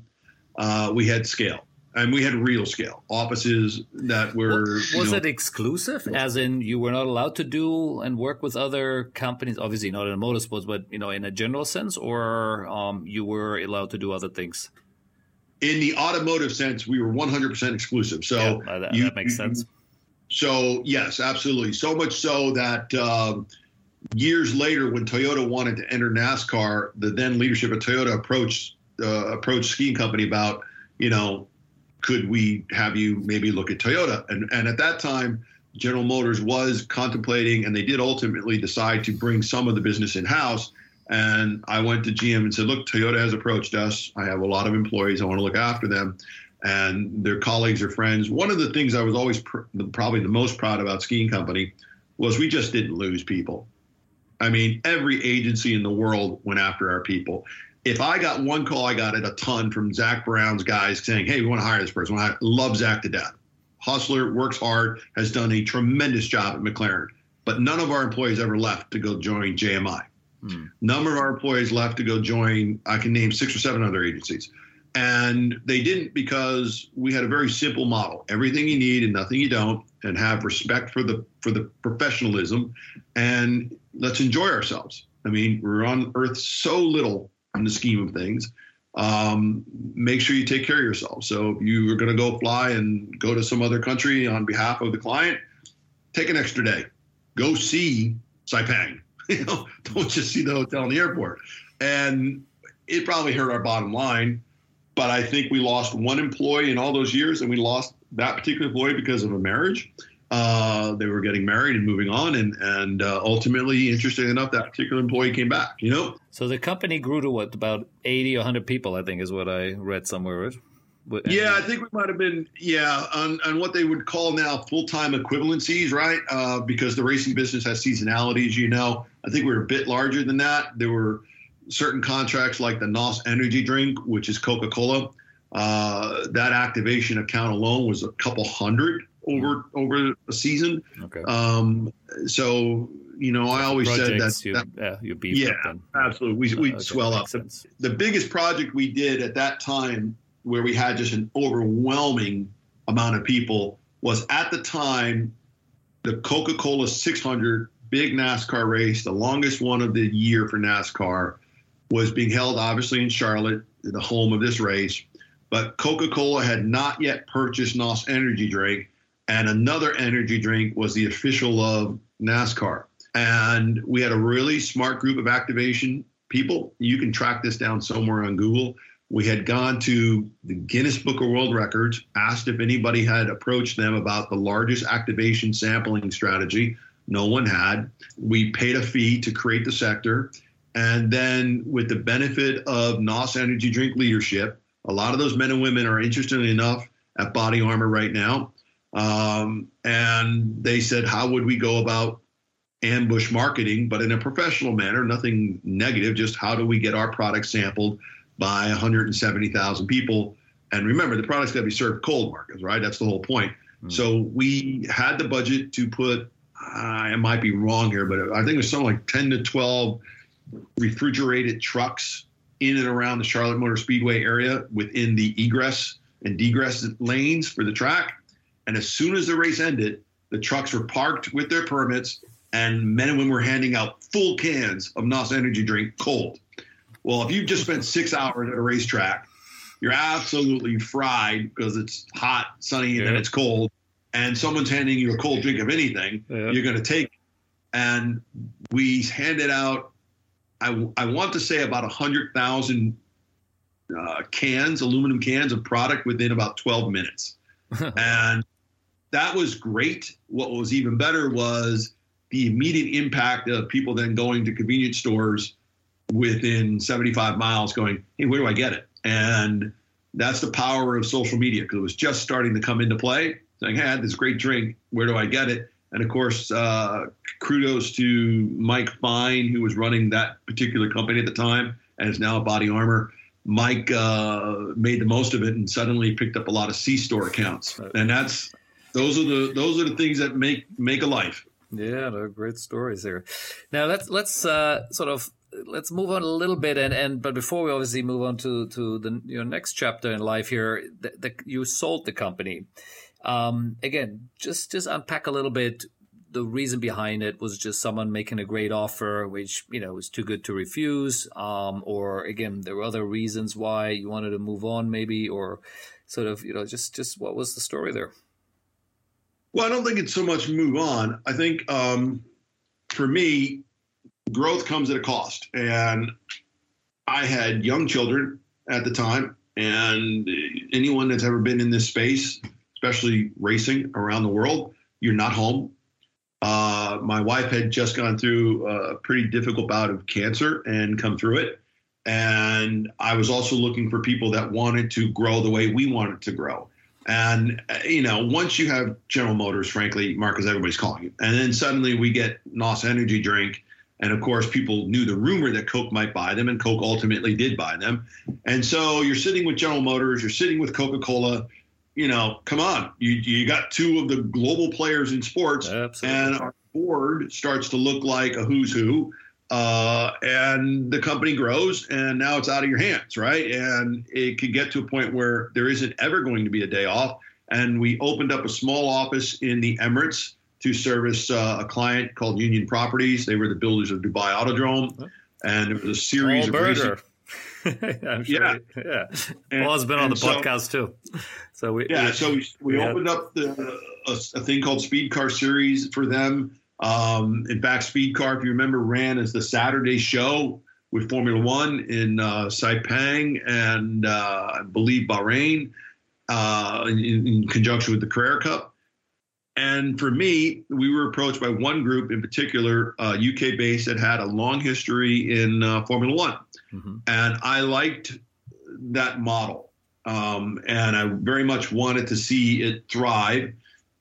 Uh, we had scale and we had real scale offices that were. Was you know, it exclusive, as in you were not allowed to do and work with other companies? Obviously, not in motorsports, but you know, in a general sense, or um, you were allowed to do other things. In the automotive sense, we were 100% exclusive. So yeah, that, you, that makes sense. So yes, absolutely. So much so that. Um, years later, when Toyota wanted to enter NASCAR, the then leadership of Toyota approached uh, approached skiing company about, you know, could we have you maybe look at Toyota? And and at that time, General Motors was contemplating, and they did ultimately decide to bring some of the business in house. And I went to GM and said, look, Toyota has approached us. I have a lot of employees. I want to look after them. And their colleagues or friends. One of the things I was always pr- probably the most proud about Ski and Company was we just didn't lose people. I mean, every agency in the world went after our people. If I got one call, I got it a ton from Zak Brown's guys saying, "Hey, we want to hire this person." I love Zach to death. Hustler, works hard, has done a tremendous job at McLaren. But none of our employees ever left to go join JMI. Hmm. None of our employees left to go join. I can name six or seven other agencies. And they didn't because we had a very simple model: everything you need and nothing you don't, and have respect for the for the professionalism, and let's enjoy ourselves. I mean, we're on Earth so little in the scheme of things. Um, make sure you take care of yourself. So if you are going to go fly and go to some other country on behalf of the client, take an extra day. Go see Saipan. You know, don't just see the hotel in the airport. And it probably hurt our bottom line but I think we lost one employee in all those years, and we lost that particular employee because of a marriage. Uh, they were getting married and moving on, and and uh, ultimately, interesting enough, that particular employee came back. You know. So the company grew to what about eighty or hundred people? I think is what I read somewhere. Yeah, I think we might have been yeah on, on what they would call now full time equivalencies, right? Uh, because the racing business has seasonalities, you know. I think we were a bit larger than that. There were certain contracts like the NOS Energy Drink, which is Coca Cola. Uh, that activation account alone was a couple hundred over over a season. Okay. Um, so you know, I always Projects, said that, you, yeah, you beef yeah, absolutely. We we swell up. The, the biggest project we did at that time, where we had just an overwhelming amount of people, was at the time the Coca Cola 600 big NASCAR race, the longest one of the year for NASCAR was being held obviously in Charlotte, the home of this race. But Coca Cola had not yet purchased NOS Energy Drink, and another energy drink was the official of NASCAR. And we had a really smart group of activation people. You can track this down somewhere on Google. We had gone to the Guinness Book of World Records, asked if anybody had approached them about the largest activation sampling strategy. No one had. We paid a fee to create the sector. And then, with the benefit of NOS Energy Drink leadership, a lot of those men and women are interested enough at Body Armor right now. Um, and they said, How would we go about ambush marketing, but in a professional manner, nothing negative, just how do we get our product sampled by 170,000 people? And remember, the product's got to be served cold, Marcus, right? That's the whole point. Mm-hmm. So we had the budget to put, I might be wrong here, but I think it was something like 10 to 12 refrigerated trucks in and around the Charlotte Motor Speedway area within the egress and degress lanes for the track. And as soon as the race ended, the trucks were parked with their permits, and men and women were handing out full cans of NOS Energy Drink cold. Well, if you've just spent six hours at a racetrack, you're absolutely fried because it's hot, sunny, and then it's cold. And someone's handing you a cold drink of anything, yeah. you're going to take. it. And we handed out I, I want to say about 100,000 uh, cans, aluminum cans of product within about 12 minutes. and that was great. What was even better was the immediate impact of people then going to convenience stores within 75 miles going, hey, where do I get it? And that's the power of social media because it was just starting to come into play. Saying, hey, I had this great drink. Where do I get it? And of course, uh, kudos to Mike Fine, who was running that particular company at the time and is now Body Armor. Mike uh, made the most of it and suddenly picked up a lot of C store accounts, and that's those are the those are the things that make make a life. Yeah, no, great stories there. Now let's let's uh, sort of let's move on a little bit and, and but before we obviously move on to to the your next chapter in life here, the, the, you sold the company. Um, again, just just unpack a little bit. The reason behind it was just someone making a great offer, which you know was too good to refuse, um, or again there were other reasons why you wanted to move on, maybe, or sort of you know just just what was the story there? Well, I don't think it's so much move on. I think um, for me, growth comes at a cost. And I had young children at the time, and anyone that's ever been in this space, especially racing around the world, you're not home. Uh, my wife had just gone through a pretty difficult bout of cancer and come through it. And I was also looking for people that wanted to grow the way we wanted to grow. And, uh, you know, once you have General Motors, frankly, Mark, as everybody's calling it, and then suddenly we get NOS Energy Drink. And of course, people knew the rumor that Coke might buy them, and Coke ultimately did buy them. And so you're sitting with General Motors, you're sitting with Coca Cola. You know, come on, you, you got two of the global players in sports, Absolutely. and our board starts to look like a who's who uh, and the company grows and now it's out of your hands right and it could get to a point where there isn't ever going to be a day off and we opened up a small office in the emirates to service uh, a client called union properties they were the builders of dubai autodrome and it was a series Paul of racing I'm sure. Yeah, yeah. And, Paul's been on the so, podcast too. So we yeah. We, so we, we, we opened had... up the, a, a, thing called Speed Car Series for them. Um, in fact, Speed Car, if you remember, ran as the Saturday show with Formula One in uh, Sepang and uh, I believe Bahrain uh, in, in, conjunction with the Carrera Cup. And for me, we were approached by one group in particular, UK uh, based, that had a long history in uh, Formula One. Mm-hmm. And I liked that model. Um, and I very much wanted to see it thrive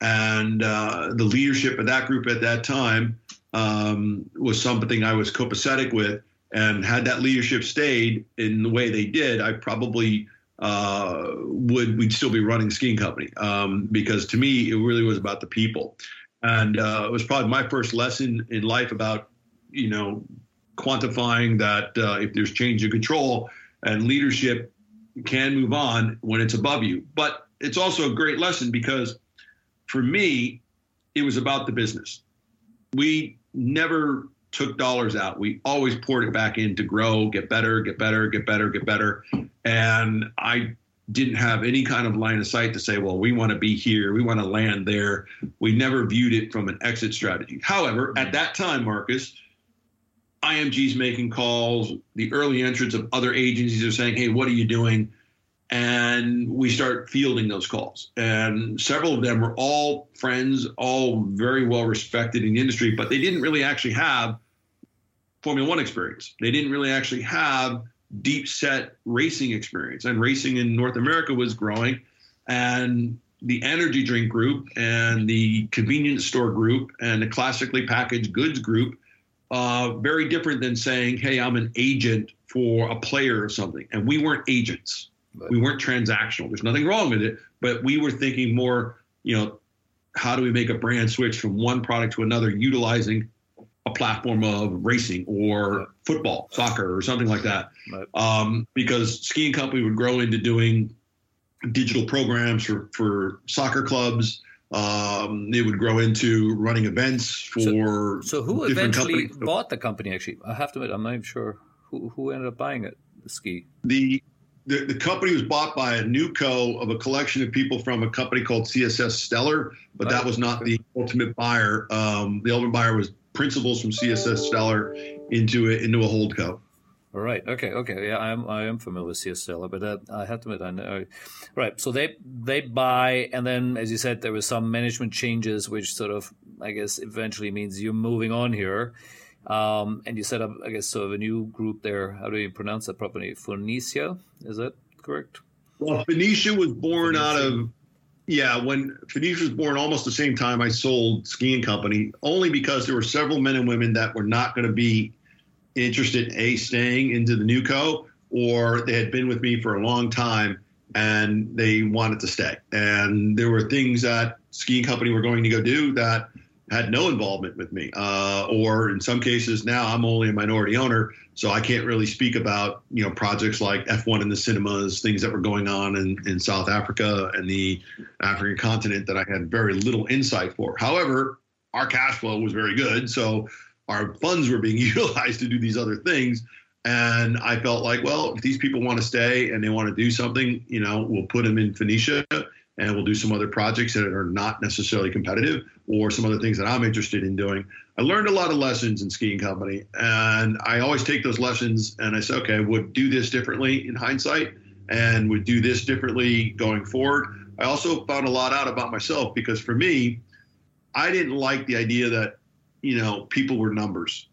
and uh, the leadership of that group at that time um, was something I was copacetic with. And had that leadership stayed in the way they did, I probably uh, would we'd still be running skiing company. Um, because to me it really was about the people, and uh, it was probably my first lesson in life about you know quantifying that uh, if there's change in control and leadership can move on when it's above you, but it's also a great lesson because for me, it was about the business. We never took dollars out. We always poured it back in to grow, get better, get better, get better, get better. And I didn't have any kind of line of sight to say, well, we want to be here, we want to land there. We never viewed it from an exit strategy. However, at that time, Marcus, IMG's making calls, the early entrance of other agencies are saying, hey, what are you doing? And we start fielding those calls. And several of them were all friends, all very well respected in the industry, but they didn't really actually have Formula One experience. They didn't really actually have deep set racing experience. And racing in North America was growing. And the energy drink group and the convenience store group and the classically packaged goods group uh, very different than saying, hey, I'm an agent for a player or something. And we weren't agents but. We weren't transactional. There's nothing wrong with it, but we were thinking more, you know, how do we make a brand switch from one product to another utilizing a platform of racing or football, soccer, or something like that. Um, because skiing company would grow into doing digital programs for, for soccer clubs. Um, it would grow into running events for. So, so who eventually companies. bought the company? Actually, I have to admit, I'm not even sure who who ended up buying it. The ski. The the, the company was bought by a new co of a collection of people from a company called CSS Stellar, but that was not the ultimate buyer. Um, the ultimate buyer was principals from CSS Stellar into a, into a hold co. All right. Okay. Okay. Yeah, I am. I am familiar with CS Stellar, but uh, I have to admit, I know. Right. So they they buy, and then, as you said, there were some management changes, which sort of, I guess, eventually means you're moving on here. Um, and you set up, I guess, sort of a new group there. How do you pronounce that properly? Phoenicia, is that correct? Well, Phoenicia was born Phoenicia. out of, yeah, when Phoenicia was born almost the same time I sold Ski and Company, only because there were several men and women that were not going to be interested in A, staying into the new co, or they had been with me for a long time and they wanted to stay. And there were things that Ski and Company were going to go do that – had no involvement with me, uh, or in some cases now I'm only a minority owner, so I can't really speak about you know projects like F1 in the cinemas, things that were going on in, in South Africa and the African continent that I had very little insight for. However, our cash flow was very good, so our funds were being utilized to do these other things. And I felt like, well, if these people want to stay and they want to do something, you know, we'll put them in Phoenicia and we'll do some other projects that are not necessarily competitive or some other things that I'm interested in doing. I learned a lot of lessons in skiing company, and I always take those lessons and I say, okay, I would do this differently in hindsight and would do this differently going forward. I also found a lot out about myself because for me, I didn't like the idea that, you know, people were numbers.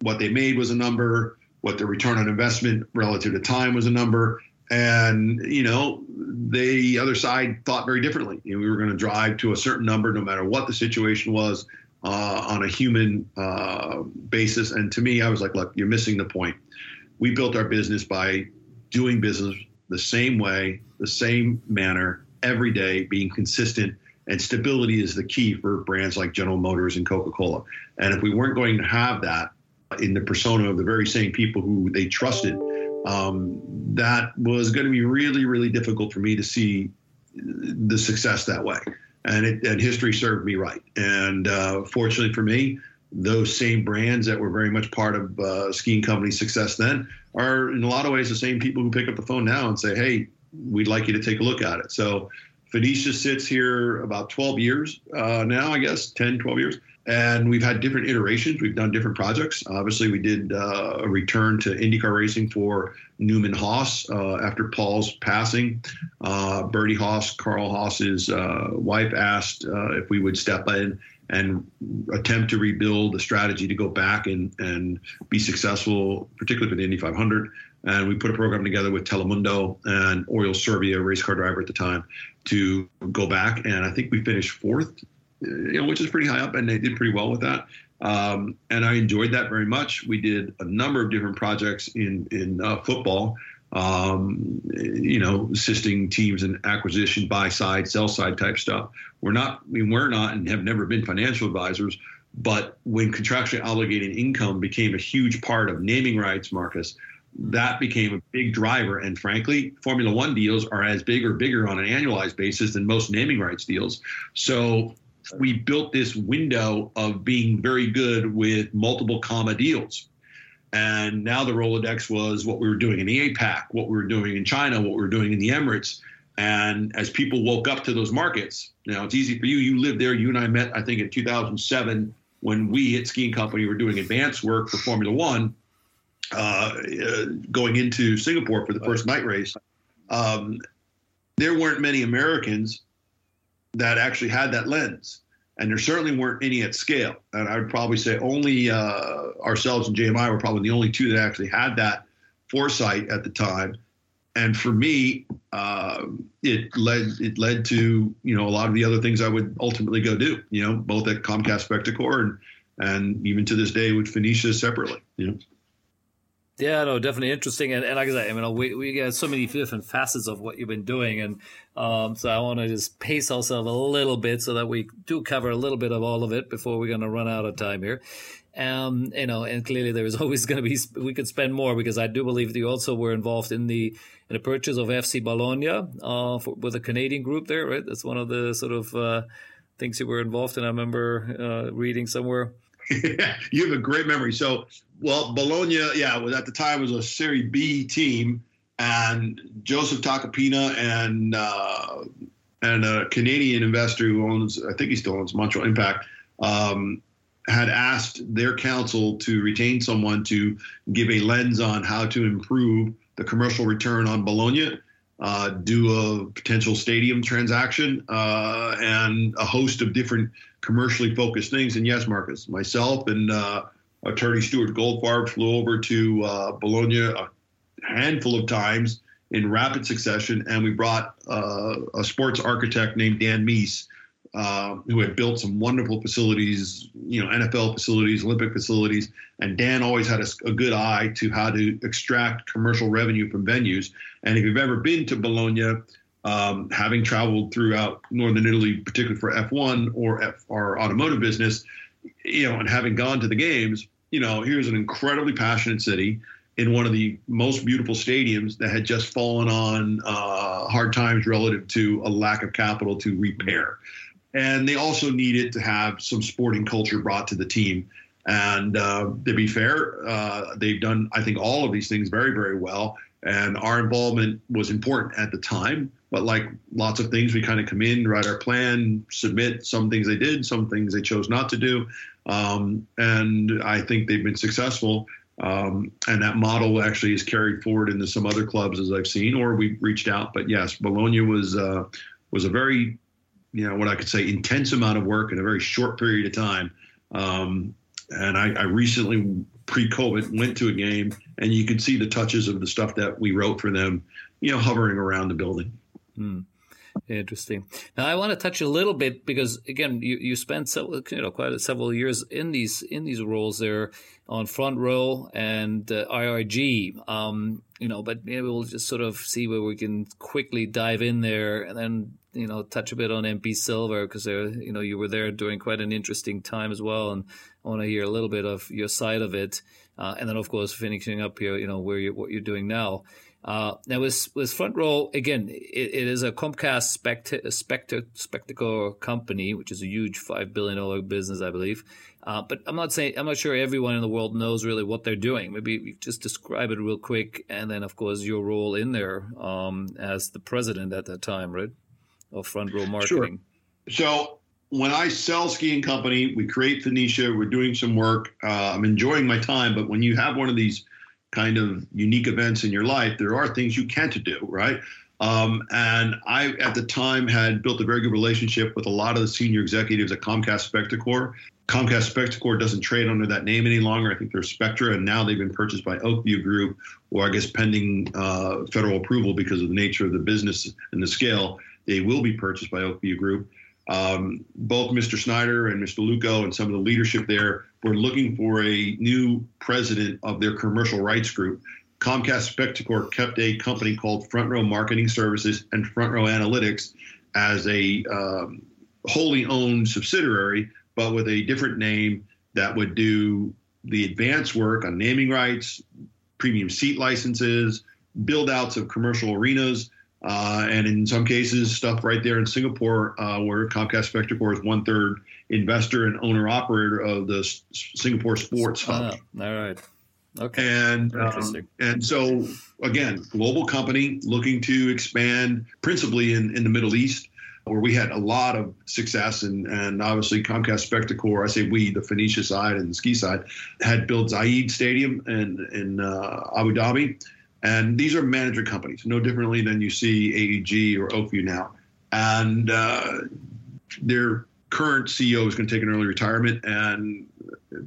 What they made was a number, what their return on investment relative to time was a number. And, you know, the other side thought very differently. You know, we were going to drive to a certain number no matter what the situation was uh, on a human uh, basis. And to me, I was like, look, you're missing the point. We built our business by doing business the same way, the same manner, every day, being consistent. And stability is the key for brands like General Motors and Coca Cola. And if we weren't going to have that in the persona of the very same people who they trusted, um, that was going to be really, really difficult for me to see the success that way. And, it, and history served me right. And uh, fortunately for me, those same brands that were very much part of uh, Ski and Company's success then are in a lot of ways the same people who pick up the phone now and say, hey, we'd like you to take a look at it. So Phoenicia sits here about 12 years uh, now, I guess, 10, 12 years and we've had different iterations. We've done different projects. Obviously, we did uh, a return to IndyCar racing for Newman Haas uh, after Paul's passing. Uh, Berni Haas, Carl Haas's uh, wife, asked uh, if we would step in and attempt to rebuild a strategy to go back and, and be successful, particularly for the Indy 500. And we put a program together with Telemundo and Oriol Servia, race car driver at the time, to go back. And I think we finished fourth you know, which is pretty high up, and they did pretty well with that. Um, and I enjoyed that very much. We did a number of different projects in in uh, football, um, you know, assisting teams in acquisition, buy side, sell side type stuff. We're not, I mean, we're not, and have never been financial advisors. But when contractually obligated income became a huge part of naming rights, Marcus, that became a big driver. And frankly, Formula One deals are as big or bigger on an annualized basis than most naming rights deals. So we built this window of being very good with multiple comma deals. And now the Rolodex was what we were doing in the APAC, what we were doing in China, what we were doing in the Emirates. And as people woke up to those markets, now it's easy for you. You lived there. You and I met, I think, in 2007 when we at Ski and Company were doing advanced work for Formula One, uh, uh, going into Singapore for the first night race. Um, there weren't many Americans that actually had that lens. And there certainly weren't any at scale. And I would probably say only uh, ourselves and JMI were probably the only two that actually had that foresight at the time. And for me, uh, it led it led to you know a lot of the other things I would ultimately go do. You know, both at Comcast Spectacor and and even to this day with Phoenicia separately. You know. Yeah, no, definitely interesting, and, and like I said, I mean, we we got so many different facets of what you've been doing, and um, so I want to just pace ourselves a little bit so that we do cover a little bit of all of it before we're going to run out of time here. Um, you know, and clearly there is always going to be we could spend more because I do believe that you also were involved in the in the purchase of FC Bologna uh, for, with a Canadian group there, right? That's one of the sort of uh, things you were involved in. I remember uh, reading somewhere. you have a great memory. So, well, Bologna, yeah, was at the time was a Serie B team, and Joseph Tacopina and uh, and a Canadian investor who owns, I think he still owns Montreal Impact, um, had asked their counsel to retain someone to give a lens on how to improve the commercial return on Bologna. Uh, do a potential stadium transaction uh, and a host of different commercially focused things. And yes, Marcus, myself and uh, attorney Stuart Goldfarb flew over to uh, Bologna a handful of times in rapid succession, and we brought uh, a sports architect named Dan Meis, Uh, who had built some wonderful facilities, you know, NFL facilities, Olympic facilities, and Dan always had a, a, good eye to how to extract commercial revenue from venues. And if you've ever been to Bologna, um, having traveled throughout northern Italy, particularly for F1 or F, our automotive business, you know, and having gone to the games, you know, here's an incredibly passionate city in one of the most beautiful stadiums that had just fallen on uh, hard times relative to a lack of capital to repair. And they also needed to have some sporting culture brought to the team. And uh, to be fair, uh, they've done, I think, all of these things very, very well. And our involvement was important at the time But like lots of things, we kind of come in, write our plan, submit. Some things they did, some things they chose not to do, um, and I think they've been successful. Um, and that model actually is carried forward into some other clubs as I've seen, or we reached out. But yes, Bologna was uh, was a very, you know, what I could say, intense amount of work in a very short period of time. Um, and I, I recently, pre-COVID, went to a game, and you could see the touches of the stuff that we wrote for them, you know, hovering around the building. Hmm. Interesting. Now I want to touch a little bit because again, you, you spent several, you know quite a, several years in these in these roles there on front row and uh, IRG. Um, you know, but maybe we'll just sort of see where we can quickly dive in there and then you know touch a bit on MP Silva because you know you were there during quite an interesting time as well, and I want to hear a little bit of your side of it, uh, and then of course finishing up here, you know where you what you're doing now. Uh, now, with, with Front Row, again, it, it is a Comcast spect- spect- Spectacor company, which is a huge $5 billion business, I believe. Uh, but I'm not saying, I'm not sure everyone in the world knows really what they're doing. Maybe you just describe it real quick. And then, of course, your role in there um, as the president at that time, right? Of Front Row Marketing. Sure. So, when I sell Ski and Company, we create Phoenicia, we're doing some work. Uh, I'm enjoying my time, but when you have one of these kind of unique events in your life, there are things you can't do, right? Um, and I, at the time, had built a very good relationship with a lot of the senior executives at Comcast Spectacor. Comcast Spectacor doesn't trade under that name any longer. I think they're Spectra, and now they've been purchased by Oak View Group, or I guess pending uh, federal approval because of the nature of the business and the scale, they will be purchased by Oak View Group. Um, both Mr. Snider and Mr. Luukko and some of the leadership there were looking for a new president of their commercial rights group. Comcast Spectacor kept a company called Front Row Marketing Services and Front Row Analytics as a um, wholly owned subsidiary, but with a different name that would do the advanced work on naming rights, premium seat licenses, build outs of commercial arenas, uh, and in some cases, stuff right there in Singapore, uh, where Comcast Spectacor is one third investor and owner operator of the S- Singapore Sports Hub. Ah, all right. Okay. And um, and so again, global company looking to expand principally in, in the Middle East, where we had a lot of success, and and obviously Comcast Spectacor, I say we, the Phoenicia side and the ski side, had built Zayed Stadium in in uh, Abu Dhabi and these are management companies, no differently than you see AEG or Oak View now. And uh, their current CEO is going to take an early retirement, and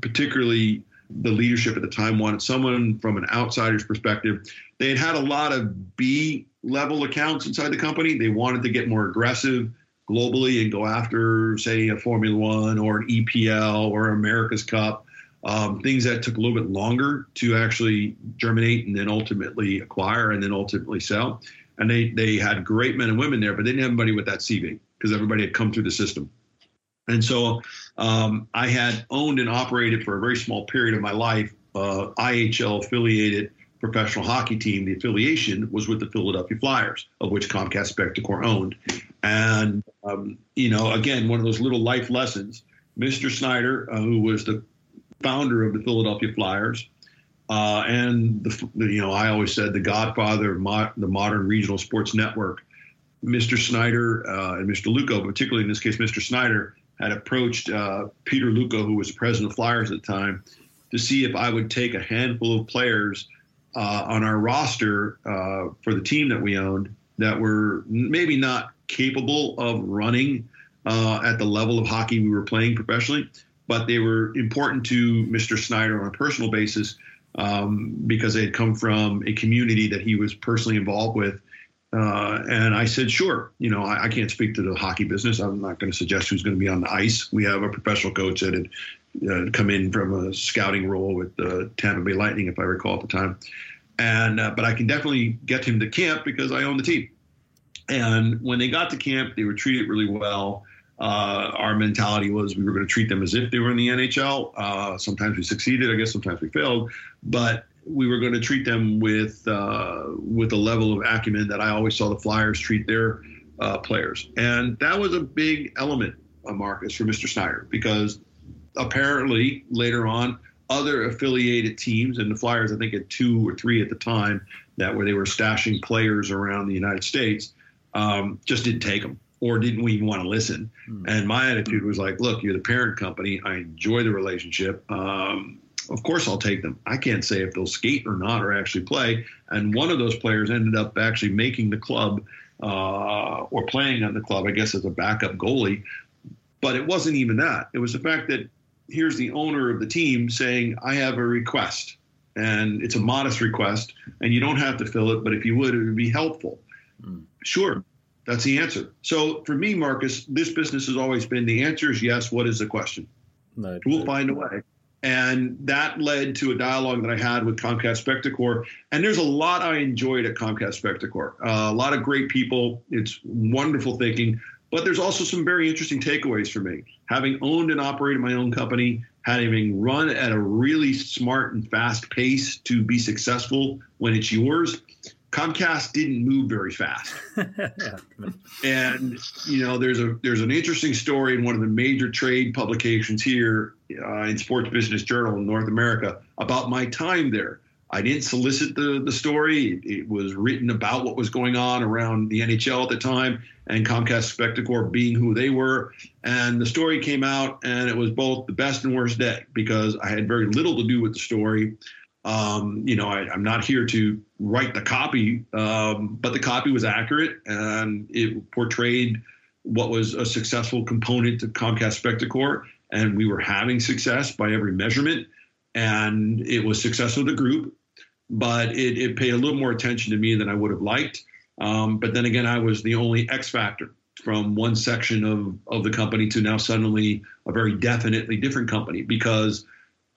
particularly the leadership at the time wanted someone from an outsider's perspective. They had had a lot of B level accounts inside the company. They wanted to get more aggressive globally and go after, say, a Formula One or an EPL or America's Cup um, things that took a little bit longer to actually germinate and then ultimately acquire and then ultimately sell. And they, they had great men and women there, but they didn't have anybody with that CV because everybody had come through the system. And so um, I had owned and operated for a very small period of my life uh, IHL affiliated professional hockey team. The affiliation was with the Philadelphia Flyers, of which Comcast Spectacor owned. And, um, you know, again, one of those little life lessons. Mr. Snider, uh, who was the founder of the Philadelphia Flyers. Uh, and the, you know, I always said the godfather of mo- the modern regional sports network. Mr. Snider uh, and Mr. Luukko, particularly in this case, Mr. Snider, had approached uh, Peter Luukko, who was president of Flyers at the time, to see if I would take a handful of players uh, on our roster uh, for the team that we owned that were maybe not capable of running uh, at the level of hockey we were playing professionally, but they were important to Mr. Snider on a personal basis um, because they had come from a community that he was personally involved with. Uh, and I said, sure. You know, I, I, can't speak to the hockey business. I'm not going to suggest who's going to be on the ice. We have a professional coach that had uh, come in from a scouting role with the Tampa Bay Lightning, if I recall at the time. And uh, but I can definitely get him to camp because I own the team. And when they got to camp, they were treated really well. Uh, our mentality was we were going to treat them as if they were in the NHL. Uh, sometimes we succeeded, I guess. Sometimes we failed, but we were going to treat them with uh, with a level of acumen that I always saw the Flyers treat their uh, players, and that was a big element, Marcus, for Mr. Snider because apparently later on other affiliated teams and the Flyers, I think, had two or three at the time that where they were stashing players around the United States um, just didn't take them or didn't even want to listen. Hmm. And my attitude was like, look, you're the parent company. I enjoy the relationship. Um, of course, I'll take them. I can't say if they'll skate or not or actually play. And one of those players ended up actually making the club uh, or playing on the club, I guess, as a backup goalie. But it wasn't even that. It was the fact that here's the owner of the team saying, I have a request. And it's a modest request, and you don't have to fill it, but if you would, it would be helpful. Mm. Sure, that's the answer. So for me, Marcus, this business has always been the answer is yes. What is the question? No, we'll find a way. And that led to a dialogue that I had with Comcast Spectacor. And there's a lot I enjoyed at Comcast Spectacor. Uh, a lot of great people. It's wonderful thinking. But there's also some very interesting takeaways for me. Having owned and operated my own company, having run at a really smart and fast pace to be successful when it's yours, Comcast didn't move very fast. and you know, there's a there's an interesting story in one of the major trade publications here uh, in Sports Business Journal in North America about my time there. I didn't solicit the the story. It, it was written about what was going on around the NHL at the time and Comcast Spectacor being who they were. And the story came out, and it was both the best and worst day because I had very little to do with the story. Um, you know, I, am not here to write the copy, um, but the copy was accurate and it portrayed what was a successful component to Comcast Spectacor. And we were having success by every measurement. And it was successful to the group, but it, it, paid a little more attention to me than I would have liked. Um, but then again, I was the only X factor from one section of, of the company to now suddenly a very definitely different company because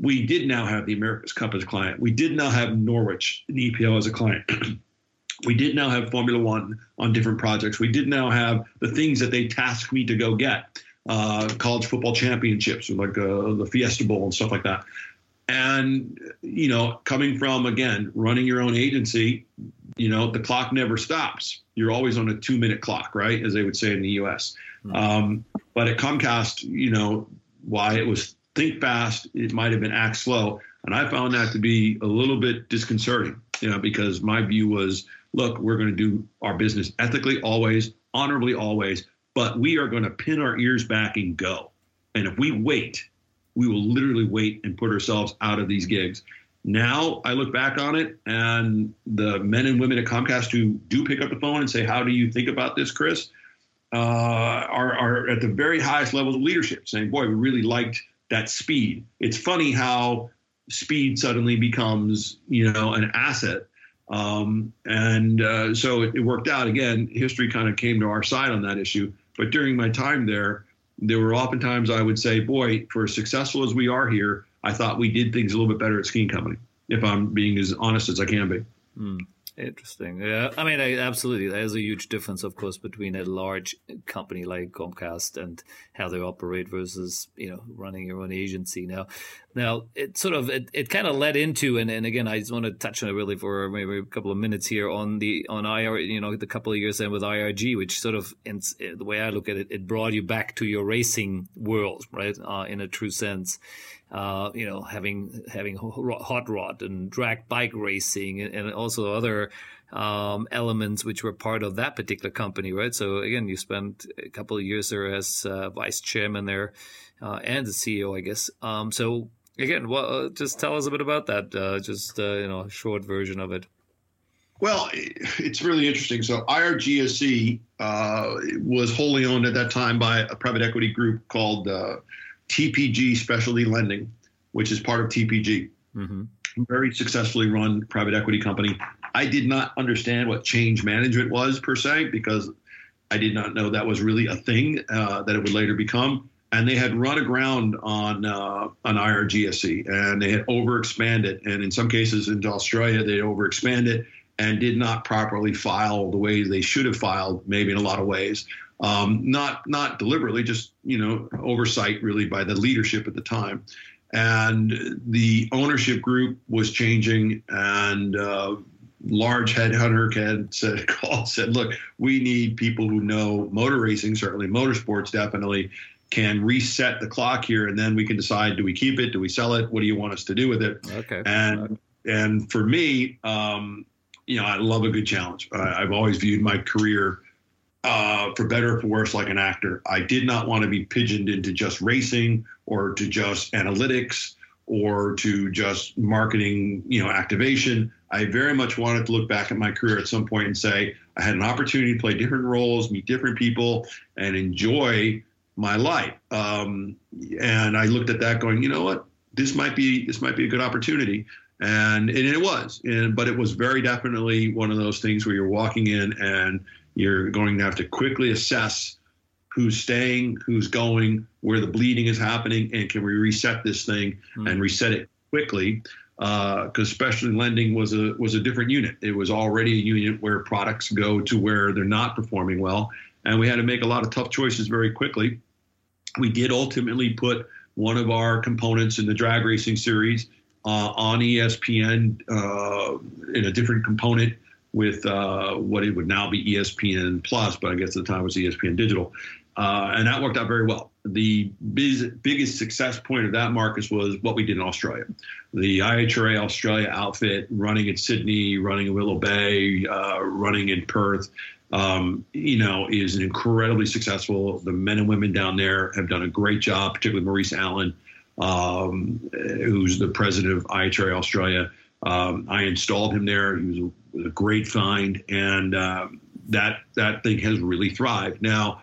we did now have the America's Cup as a client. We did now have Norwich, the EPL, as a client. we did now have Formula One on different projects. We did now have the things that they tasked me to go get uh, college football championships, like uh, the Fiesta Bowl and stuff like that. And, you know, coming from, again, running your own agency, you know, the clock never stops. You're always on a two minute clock, right? As they would say in the US. Mm-hmm. Um, but at Comcast, you know, why it was think fast. It might have been act slow. And I found that to be a little bit disconcerting, you know, because my view was, look, we're going to do our business ethically always, honorably always, but we are going to pin our ears back and go. And if we wait, we will literally wait and put ourselves out of these gigs. Now I look back on it, and the men and women at Comcast who do pick up the phone and say, "How do you think about this, Chris?" Uh, are, are at the very highest levels of leadership, saying, "Boy, we really liked that speed. It's funny how speed suddenly becomes, you know, an asset. Um, and uh, so it, it, worked out. Again, history kind of came to our side on that issue. But during my time there, there were oftentimes I would say, boy, for as successful as we are here, I thought we did things a little bit better at Ski and Company, if I'm being as honest as I can be. Mm. Interesting. Yeah, I mean, I, absolutely. There's a huge difference, of course, between a large company like Comcast and how they operate versus you know running your own agency. Now, now it sort of it, it kind of led into and, and again, I just want to touch on it really for maybe a couple of minutes here on the on IR. You know, the couple of years then with IRG, which sort of in, the way I look at it, it brought you back to your racing world, right? Uh, in a true sense uh, you know, having having hot rod and drag bike racing, and, and also other um, elements which were part of that particular company, right? So again, you spent a couple of years there as uh, vice chairman there uh, and the CEO, I guess. Um, so again, well, uh, just tell us a bit about that. Uh, just uh, you know, a short version of it. Well, it's really interesting. So IRGSC uh, was wholly owned at that time by a private equity group called uh, TPG Specialty Lending, which is part of TPG. Mm-hmm. Very successfully run private equity company. I did not understand what change management was per se because I did not know that was really a thing uh, that it would later become. And they had run aground on uh, on IRGSC and they had overexpanded, and in some cases into Australia they overexpanded and did not properly file the way they should have filed, maybe in a lot of ways um, not not deliberately, just you know oversight really by the leadership at the time, and the ownership group was changing, and uh, large headhunter had said called said, look, we need people who know motor racing, certainly motorsports, definitely can reset the clock here, and then we can decide: do we keep it? Do we sell it? What do you want us to do with it? Okay. And and for me, um, you know, I love a good challenge. I, I've always viewed my career uh, for better or for worse, like an actor. I did not want to be pigeoned into just racing or to just analytics or to just marketing, you know, activation. I very much wanted to look back at my career at some point and say I had an opportunity to play different roles, meet different people, and enjoy my life. Um, and I looked at that, going, you know what, this might be this might be a good opportunity, and, and it was. And but it was very definitely one of those things where you're walking in and you're going to have to quickly assess who's staying, who's going, where the bleeding is happening, and can we reset this thing mm. and reset it quickly? Because uh, specialty lending was a was a different unit. It was already a unit where products go to where they're not performing well, and we had to make a lot of tough choices very quickly. We did ultimately put one of our components in the drag racing series uh, on ESPN uh, in a different component with uh, what it would now be ESPN Plus, but I guess at the time it was ESPN Digital. Uh, and that worked out very well. The biz, biggest success point of that, Marcus, was what we did in Australia. The IHRA Australia outfit running in Sydney, running in Willowbank, uh, running in Perth, um, you know, is incredibly successful. The men and women down there have done a great job, particularly Maurice Allen, um, who's the president of IHRA Australia. Um, I installed him there. He was a a great find, and uh, that that thing has really thrived. Now,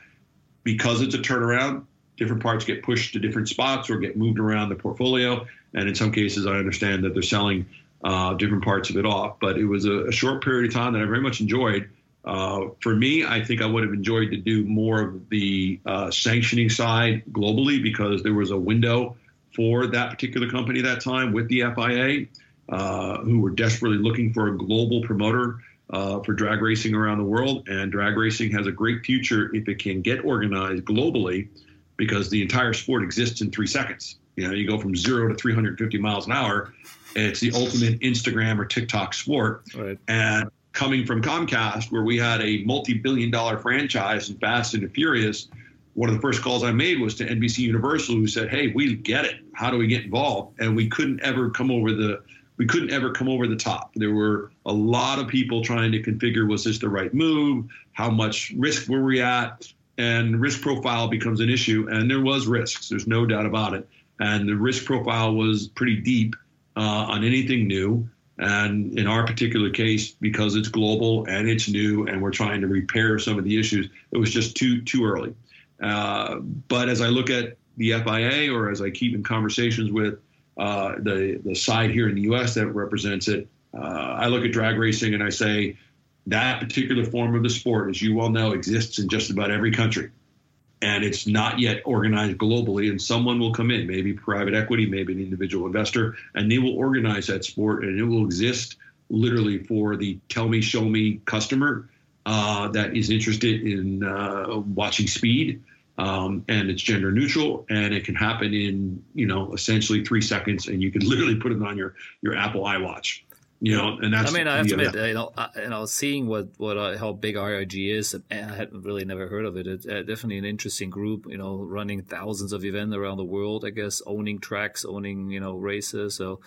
because it's a turnaround, different parts get pushed to different spots or get moved around the portfolio, and in some cases, I understand that they're selling uh, different parts of it off. But it was a, a, short period of time that I very much enjoyed. Uh, for me, I think I would have enjoyed to do more of the uh, sanctioning side globally because there was a window for that particular company that time with the FIA uh, who were desperately looking for a global promoter uh, for drag racing around the world. And drag racing has a great future if it can get organized globally because the entire sport exists in three seconds. You know, you go from zero to 350 miles an hour. It's the ultimate Instagram or TikTok sport. Right. And coming from Comcast, where we had a multi billion dollar franchise in Fast and Furious, one of the first calls I made was to NBC Universal, who said, Hey, we get it. How do we get involved? And we couldn't ever come over the we couldn't ever come over the top. There were a lot of people trying to configure was this the right move? How much risk were we at? And risk profile becomes an issue. And there was risks. There's no doubt about it. And the risk profile was pretty deep uh, on anything new. And in our particular case, because it's global and it's new, and we're trying to repair some of the issues, it was just too too early. Uh, but as I look at the FIA, or as I keep in conversations with uh, the the side here in the U.S. that represents it. Uh, I look at drag racing and I say that particular form of the sport, as you well know, exists in just about every country, and it's not yet organized globally. And someone will come in, maybe private equity, maybe an individual investor, and they will organize that sport, and it will exist literally for the tell me, show me customer uh, that is interested in uh, watching speed um, and it's gender neutral and it can happen in you know essentially three seconds and you can literally put it on your your apple iwatch you know and that's i mean i have to admit you know I, you know seeing what what uh, how big rirg is and i had really never heard of it. It's uh, definitely an interesting group you know running thousands of events around the world i guess owning tracks owning you know races. So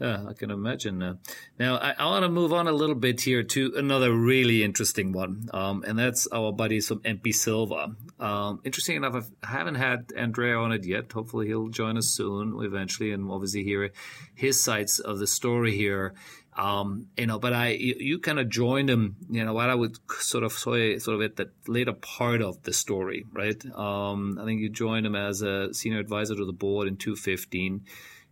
yeah, I can imagine. Uh, now, I, I want to move on a little bit here to another really interesting one, um, and that's our buddies from MP Silva. Um, interesting enough, I haven't had Andrea on it yet. Hopefully, he'll join us soon, eventually, and obviously hear his sides of the story here. Um, you know, but I, you, you kind of joined him, you know, what I would sort of say, sort of at the later part of the story, right? Um, I think you joined him as a senior advisor to the board in 2015.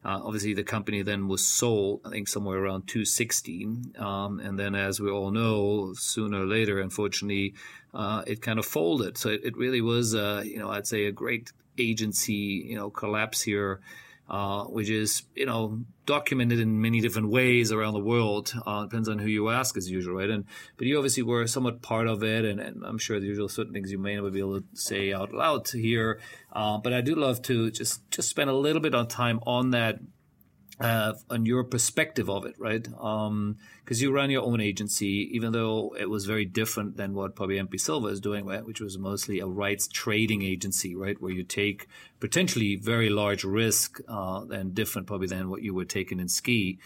Uh, obviously, the company then was sold, I think, somewhere around 216. Um, and then, as we all know, sooner or later, unfortunately, uh, it kind of folded. So it, it really was, uh, you know, I'd say a great agency, you know, collapse here uh, which is you know documented in many different ways around the world. Uh, depends on who you ask, as usual, right? And but you obviously were somewhat part of it, and, and I'm sure there's certain things you may not be able to say out loud here. Uh, but I do love to just just spend a little bit of time on that uh, on your perspective of it, right? Because um, you run your own agency, even though it was very different than what probably MP Silva is doing, right? which was mostly a rights trading agency, right? Where you take potentially very large risk uh, and different probably than what you were taking in ski.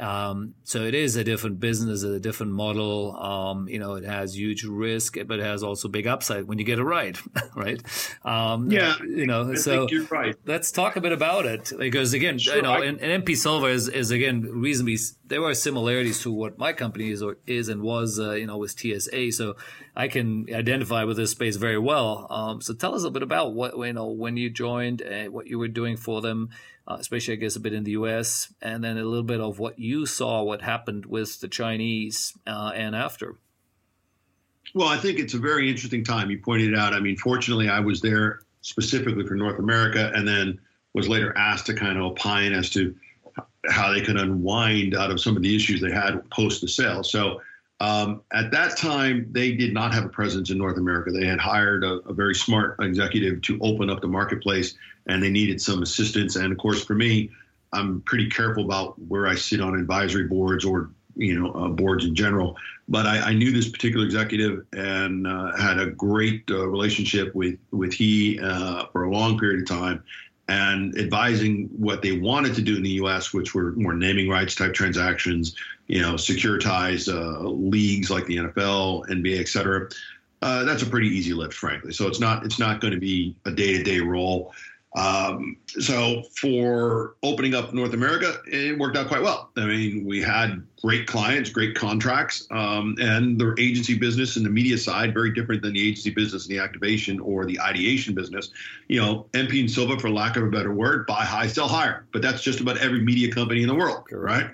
Um, so it is a different business, a different model. Um, you know, it has huge risk, but it has also big upside when you get it right, right? Um, yeah, you know. I so you're right. Let's talk a bit about it because again, sure, you know, I, and, and, MP Silva is, is again reasonably there are similarities to what my company is or is and was, uh, you know, with TSA. So I can identify with this space very well. Um, so tell us a bit about what you know when you joined, uh, what you were doing for them uh, especially I guess a bit in the U.S., and then a little bit of what you saw, what happened with the Chinese uh, and after. Well, I think it's a very interesting time. You pointed out. I mean, fortunately, I was there specifically for North America, and then was later asked to kind of opine as to how they could unwind out of some of the issues they had post the sale. So um, at that time, they did not have a presence in North America. They had hired a, a, very smart executive to open up the marketplace, and they needed some assistance. And of course, for me, I'm pretty careful about where I sit on advisory boards or you know uh, boards in general. But I, I, knew this particular executive and uh, had a great uh, relationship with with he uh, for a long period of time and advising what they wanted to do in the U.S., which were more naming rights type transactions, you know, securitized uh, leagues like the NFL, NBA, et cetera. Uh, that's a pretty easy lift, frankly. So it's not it's not going to be a day to day role. Um, so for opening up North America, it worked out quite well. I mean, we had great clients, great contracts, um, and the agency business and the media side very different than the agency business and the activation or the ideation business. You know, MP and Silva, for lack of a better word, buy high, sell higher. But that's just about every media company in the world, right?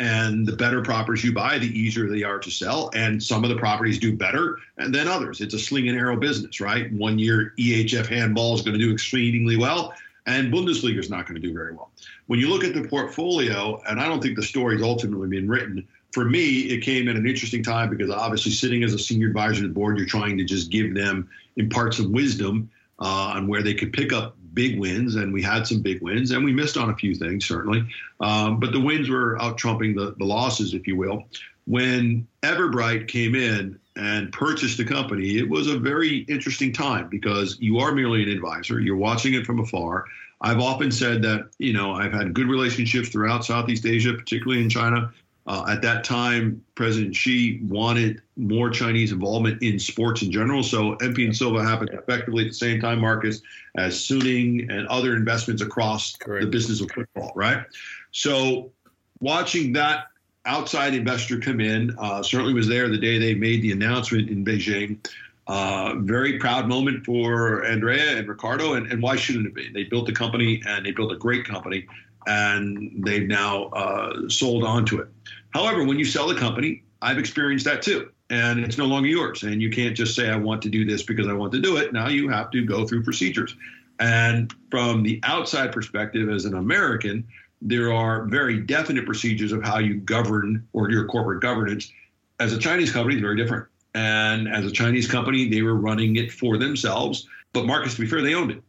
And the better properties you buy, the easier they are to sell. And some of the properties do better than others. It's a sling and arrow business, right? One year, EHF handball is going to do exceedingly well, and Bundesliga is not going to do very well. When you look at the portfolio, and I don't think the story's ultimately been written, for me, it came at an interesting time because obviously, sitting as a senior advisor to the board, you're trying to just give them imparts of wisdom uh, on where they could pick up big wins, and we had some big wins, and we missed on a few things certainly, um, but the wins were out trumping the, the losses, if you will. When Everbright came in and purchased the company, it was a very interesting time because you are merely an advisor. You're watching it from afar. I've often said that, you know, I've had good relationships throughout Southeast Asia, particularly in China. Uh, at that time, President Xi wanted more Chinese involvement in sports in general. So MP and Silva happened effectively at the same time, Marcus, as Suning and other investments across Correct. the business of football, right? So watching that outside investor come in uh, certainly was there the day they made the announcement in Beijing. Uh, very proud moment for Andrea and Riccardo, and, and why shouldn't it be? They built a company and they built a great company and they've now uh, sold on to it. However, when you sell a company, I've experienced that too. And it's no longer yours. And you can't just say, I want to do this because I want to do it. Now you have to go through procedures. And from the outside perspective, as an American, there are very definite procedures of how you govern or your corporate governance. As a Chinese company, it's very different. And as a Chinese company, they were running it for themselves. But Marcus, to be fair, they owned it.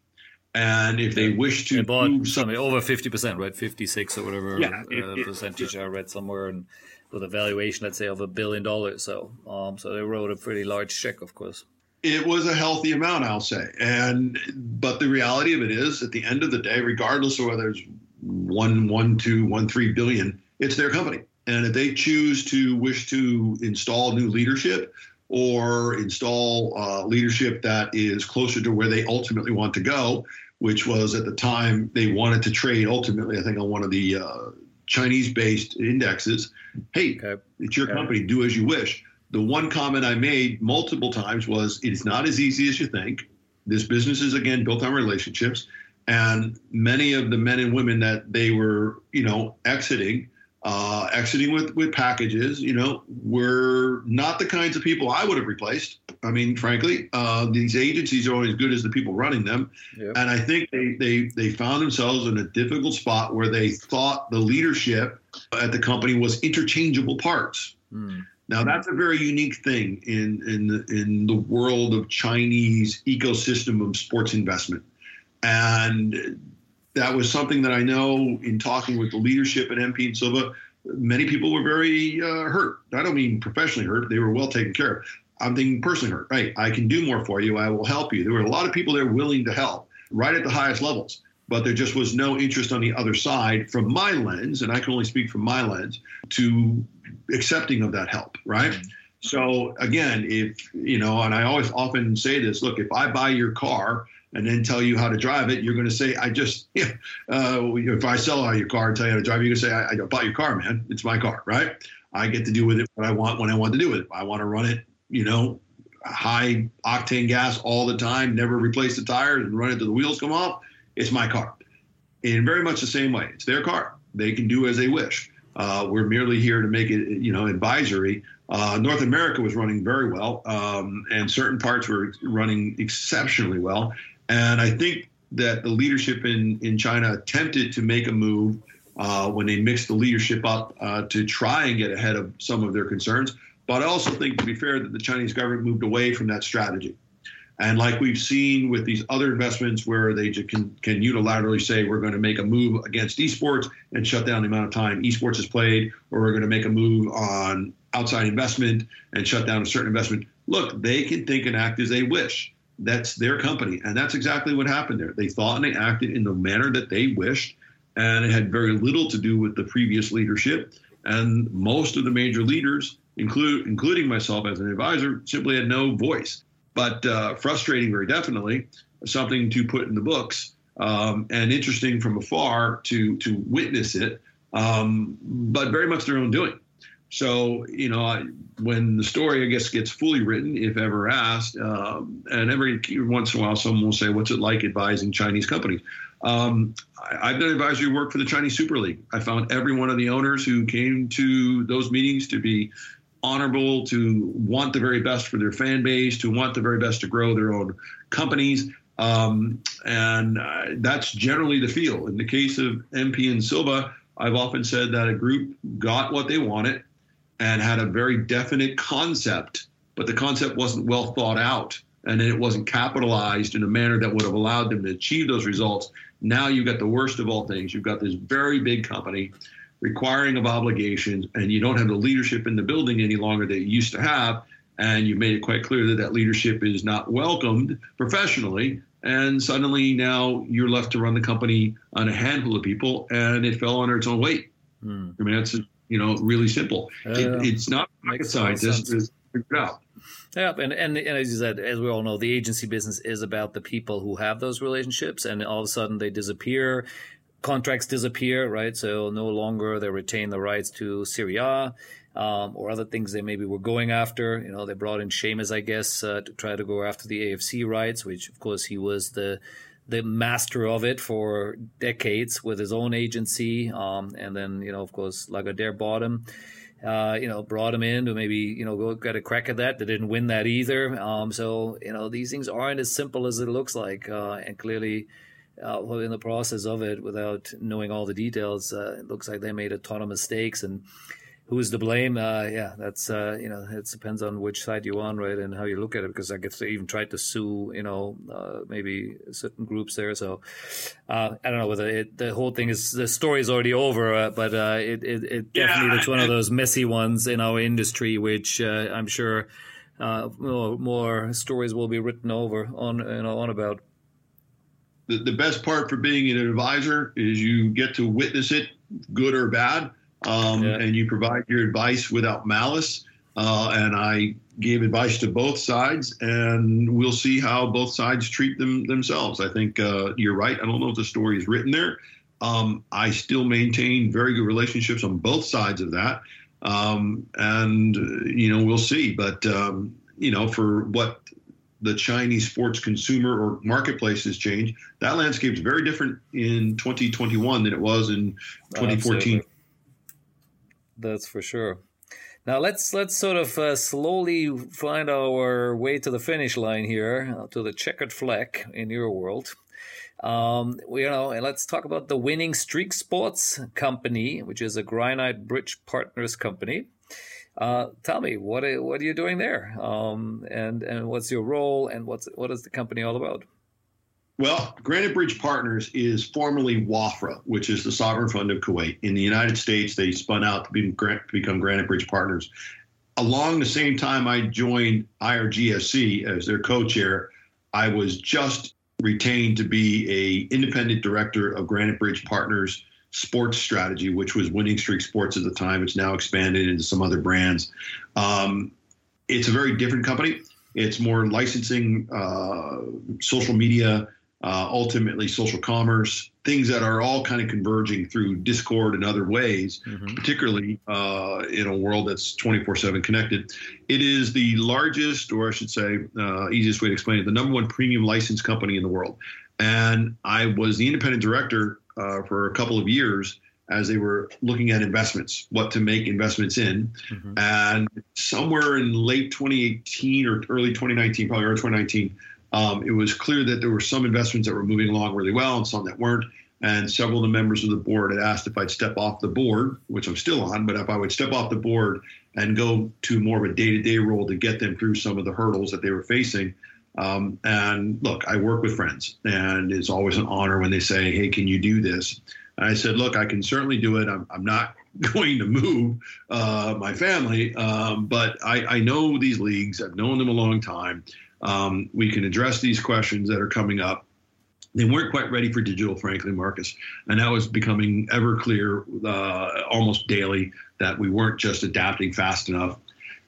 And if they wish to they bought something over fifty percent, right, fifty six or whatever yeah, it, uh, it, percentage it, I read somewhere, and with a valuation, let's say, of a billion dollars. So, um, so they wrote a pretty large check, of course. It was a healthy amount, I'll say, and but the reality of it is, at the end of the day, regardless of whether it's one, one, two, one, three billion, it's their company, and if they choose to wish to install new leadership or install uh, leadership that is closer to where they ultimately want to go, which was at the time they wanted to trade ultimately, I think, on one of the uh, Chinese based indexes. Hey, okay. it's your okay. company, do as you wish. The one comment I made multiple times was it's not as easy as you think. This business is, again, built on relationships. And many of the men and women that they were, you know, exiting uh, exiting with with packages, you know, were not the kinds of people I would have replaced. I mean, frankly, uh, these agencies are only as good as the people running them, yep. and I think they, they they found themselves in a difficult spot where they thought the leadership at the company was interchangeable parts. Mm. Now that's a very unique thing in in the, in the world of Chinese ecosystem of sports investment, and that was something that I know in talking with the leadership at MP and Silva. Many people were very uh, hurt. I don't mean professionally hurt; they were well taken care of. I'm thinking personally hurt. Right, I can do more for you. I will help you. There were a lot of people there willing to help, right at the highest levels. but there just was no interest on the other side from my lens, and I can only speak from my lens, to accepting of that help, right? Mm-hmm. So again, if you know, and I always often say this: look, if I buy your car and then tell you how to drive it, you're going to say, I just, uh, if I sell out your car and tell you how to drive, you're going to say, I, I bought your car, man. It's my car, right? I get to do with it what I want when I want to do with it. I want to run it, you know, high octane gas all the time, never replace the tires and run it till the wheels come off. It's my car. In very much the same way, it's their car. They can do as they wish. Uh, we're merely here to make it, you know, advisory. Uh, North America was running very well, um, and certain parts were running exceptionally well. And I think that the leadership in, in China attempted to make a move uh, when they mixed the leadership up uh, to try and get ahead of some of their concerns. But I also think, to be fair, that the Chinese government moved away from that strategy. And like we've seen with these other investments where they can, can unilaterally say, we're going to make a move against esports and shut down the amount of time esports is played, or we're going to make a move on outside investment and shut down a certain investment. Look, they can think and act as they wish. That's their company. And that's exactly what happened there. They thought and they acted in the manner that they wished. And it had very little to do with the previous leadership. And most of the major leaders, include, including myself as an advisor, simply had no voice. But uh, frustrating, very definitely, something to put in the books. Um, and interesting from afar to to witness it, um, but very much their own doing. So, you know, I, when the story, I guess, gets fully written, if ever asked, um, and every once in a while someone will say, What's it like advising Chinese companies? Um, I, have done advisory work for the Chinese Super League. I found every one of the owners who came to those meetings to be honorable, to want the very best for their fan base, to want the very best to grow their own companies. Um, and uh, that's generally the feel. In the case of MP and Silva, I've often said that a group got what they wanted and had a very definite concept, but the concept wasn't well thought out and it wasn't capitalized in a manner that would have allowed them to achieve those results. Now you've got the worst of all things. You've got this very big company requiring of obligations, and you don't have the leadership in the building any longer that you used to have. And you've made it quite clear that that leadership is not welcomed professionally. And suddenly now you're left to run the company on a handful of people, and it fell under its own weight. Hmm. I mean, that's you know, really simple. Uh, it, it's not rocket science. Just figure out. Yeah, and, and and as you said, as we all know, the agency business is about the people who have those relationships, and all of a sudden they disappear, contracts disappear, right? So no longer they retain the rights to Serie A Um, or other things they maybe were going after. You know, they brought in Seamus, I guess, uh, to try to go after the AFC rights, which of course he was the the master of it for decades with his own agency. Um, and then, you know, of course, Lagardère bought him. Uh, you know, brought him in to maybe, you know, go get a crack at that. They didn't win that either. Um, so, you know, these things aren't as simple as it looks like. Uh, and clearly, uh, in the process of it, without knowing all the details, uh, it looks like they made a ton of mistakes. And, who is to blame? Uh, yeah, that's uh, you know, it depends on which side you're on, right, and how you look at it. Because I guess they even tried to sue, you know, uh, maybe certain groups there. So uh, I don't know whether it, the whole thing is the story is already over, uh, but uh, it it, it definitely yeah. it's one of those messy ones in our industry, which I'm sure more, more stories will be written over on you know on about. The, the best part for being an advisor is you get to witness it, good or bad um, yeah. and you provide your advice without malice. Uh, and I gave advice to both sides, and we'll see how both sides treat them themselves. I think uh, you're right. I don't know if the story is written there. Um, I still maintain very good relationships on both sides of that, um, and you know we'll see. But um, you know, for what the Chinese sports consumer or marketplace has changed, that landscape is very different in 2021 than it was in 2014. Absolutely. That's for sure. Now let's let's sort of uh, slowly find our way to the finish line here, uh, to the checkered flag in your world. Um, you know, and let's talk about the Winning Streak Sports Company, which is a Granite Bridge Partners company. Uh, tell me what are, what are you doing there, um, and and what's your role, and what's what is the company all about? Well, Granite Bridge Partners is formerly WAFRA, which is the sovereign fund of Kuwait. In the United States, they spun out to, be, become Granite Bridge Partners. Along the same time I joined IRGSC as their co chair, I was just retained to be a independent director of Granite Bridge Partners sports strategy, which was Winning Streak Sports at the time. It's now expanded into some other brands. Um, it's a very different company. It's more licensing, uh, social media, uh, ultimately social commerce, things that are all kind of converging through Discord and other ways, mm-hmm. particularly uh, in a world that's 24 7 connected. It is the largest, or I should say, uh, easiest way to explain it, the number one premium license company in the world. And I was the independent director uh, for a couple of years as they were looking at investments, what to make investments in. Mm-hmm. And somewhere in late 2018 or early 2019, probably early 2019, um, it was clear that there were some investments that were moving along really well and some that weren't. And several of the members of the board had asked if I'd step off the board, which I'm still on, but if I would step off the board and go to more of a day to day role to get them through some of the hurdles that they were facing. Um, and look, I work with friends, and it's always an honor when they say, Hey, can you do this? And I said, Look, I can certainly do it. I'm, I'm not going to move uh, my family, um, but I, I know these leagues. I've known them a long time. Um, we can address these questions that are coming up. They weren't quite ready for digital, frankly, Marcus. And that was becoming ever clear uh, almost daily that we weren't just adapting fast enough.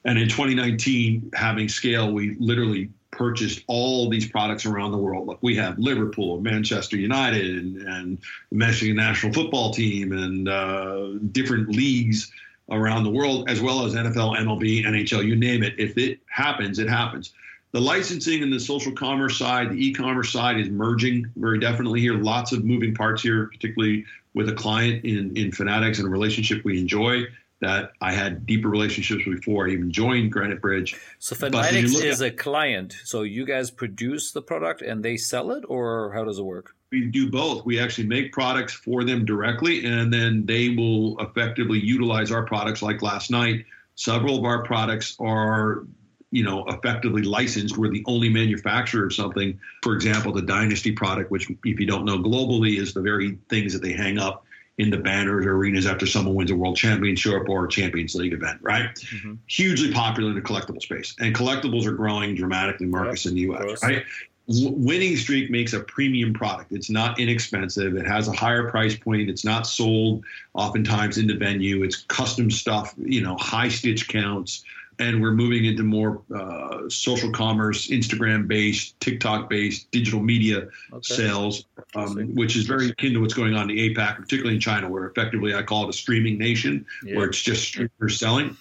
And in 2019, having scale, we literally purchased all these products around the world. Look, we have Liverpool, Manchester United, and, and the Michigan national football team, and uh, different leagues around the world, as well as NFL, MLB, NHL, you name it. If it happens, it happens. The licensing and the social commerce side, the e-commerce side is merging very definitely here. Lots of moving parts here, particularly with a client in, in Fanatics and a relationship we enjoy that I had deeper relationships before I even joined Granite Bridge. So Fanatics is at, a client. So you guys produce the product and they sell it, or how does it work? We do both. We actually make products for them directly, and then they will effectively utilize our products. Like last night, several of our products are you know effectively licensed we're the only manufacturer of something. For example the dynasty product which if you don't know globally is the very things that they hang up in the banners or arenas after someone wins a world championship or a champions league event right? Mm-hmm. hugely popular in the collectible space and collectibles are growing dramatically marcus yep. in the us right? Winning streak makes a premium product. It's not inexpensive. It has a higher price point. It's not sold oftentimes in the venue. It's custom stuff you know high stitch counts and we're moving into more uh, social commerce, Instagram based, TikTok based, digital media okay. sales, um, which is very akin to what's going on in the APAC, particularly in China, where effectively I call it a streaming nation, yeah. where it's just streamers selling.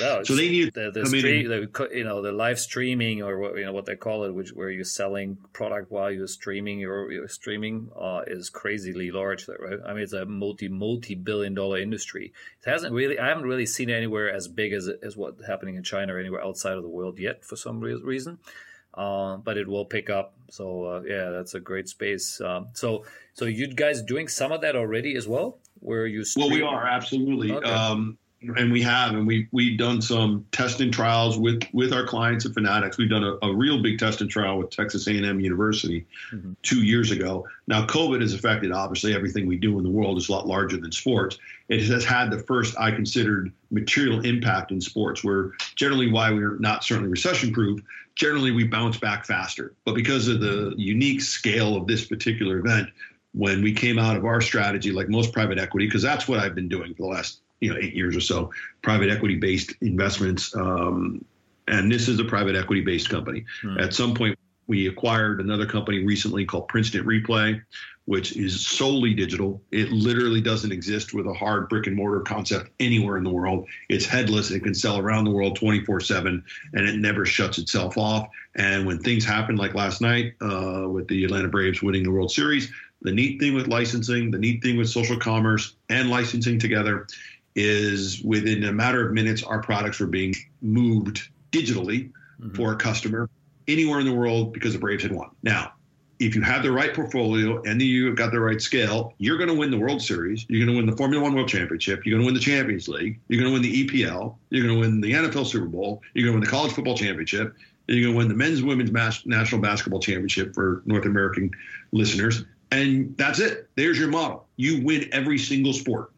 No, so they need the, the stream, the, you know, the live streaming or what you know what they call it, which where you're selling product while you're streaming. Your your streaming uh, is crazily large, right? I mean, it's a multi multi billion dollar industry. It hasn't really, I haven't really seen anywhere as big as as what's happening in China or anywhere outside of the world yet for some reason. Uh, but it will pick up. So uh, yeah, that's a great space. Um, so so you guys doing some of that already as well? Where you stream? well, we are absolutely. Okay. Um, and we have, and we we've done some testing trials with with our clients at Fanatics. We've done a, a real big testing trial with Texas A&M University mm-hmm. two years ago. Now, COVID has affected obviously everything we do in the world is a lot larger than sports. It has had the first I considered material impact in sports, where generally why we're not certainly recession proof. Generally, we bounce back faster, but because of the unique scale of this particular event, when we came out of our strategy, like most private equity, because that's what I've been doing for the last you know eight years or so, private equity based investments. Um, and this is a private equity based company. Hmm. At some point, we acquired another company recently called Princeton Replay, which is solely digital. It literally doesn't exist with a hard brick and mortar concept anywhere in the world. It's headless. It can sell around the world 24 7 and it never shuts itself off. And when things happen like last night uh, with the Atlanta Braves winning the World Series, the neat thing with licensing, the neat thing with social commerce and licensing together is within a matter of minutes, our products were being moved digitally mm-hmm. for a customer anywhere in the world because the Braves had won. Now, if you have the right portfolio and you've got the right scale, you're going to win the World Series. You're going to win the Formula One World Championship. You're going to win the Champions League. You're going to win the EPL. You're going to win the NFL Super Bowl. You're going to win the College Football Championship. You're going to win the Men's Women's National Basketball Championship for North American listeners. And that's it. There's your model. You win every single sport.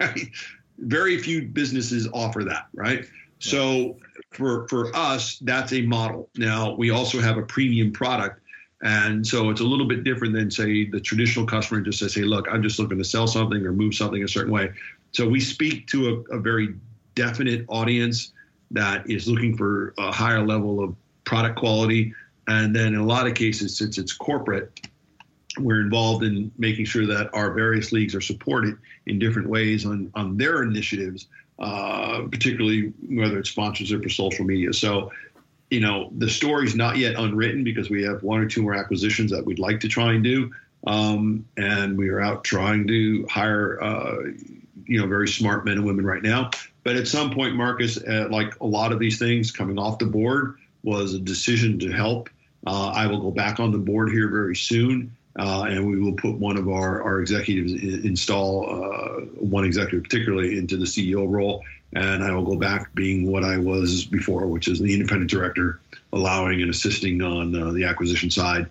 very few businesses offer that, right? So for for us, that's a model. Now we also have a premium product, And so it's a little bit different than, say, the traditional customer just says, hey, look, I'm just looking to sell something or move something a certain way. So we speak to a, a very definite audience that is looking for a higher level of product quality. And then in a lot of cases, since it's corporate, we're involved in making sure that our various leagues are supported in different ways on, on their initiatives, uh, particularly whether it's sponsorship or social media. So you know, the story's not yet unwritten because we have one or two more acquisitions that we'd like to try and do. Um, and we are out trying to hire, uh, you know, very smart men and women right now. But at some point, Marcus, uh, like a lot of these things coming off the board, was a decision to help. Uh, I will go back on the board here very soon. Uh, and we will put one of our, our executives in, install uh, one executive particularly into the CEO role and I will go back being what I was before, which is the independent director, allowing and assisting on uh, the acquisition side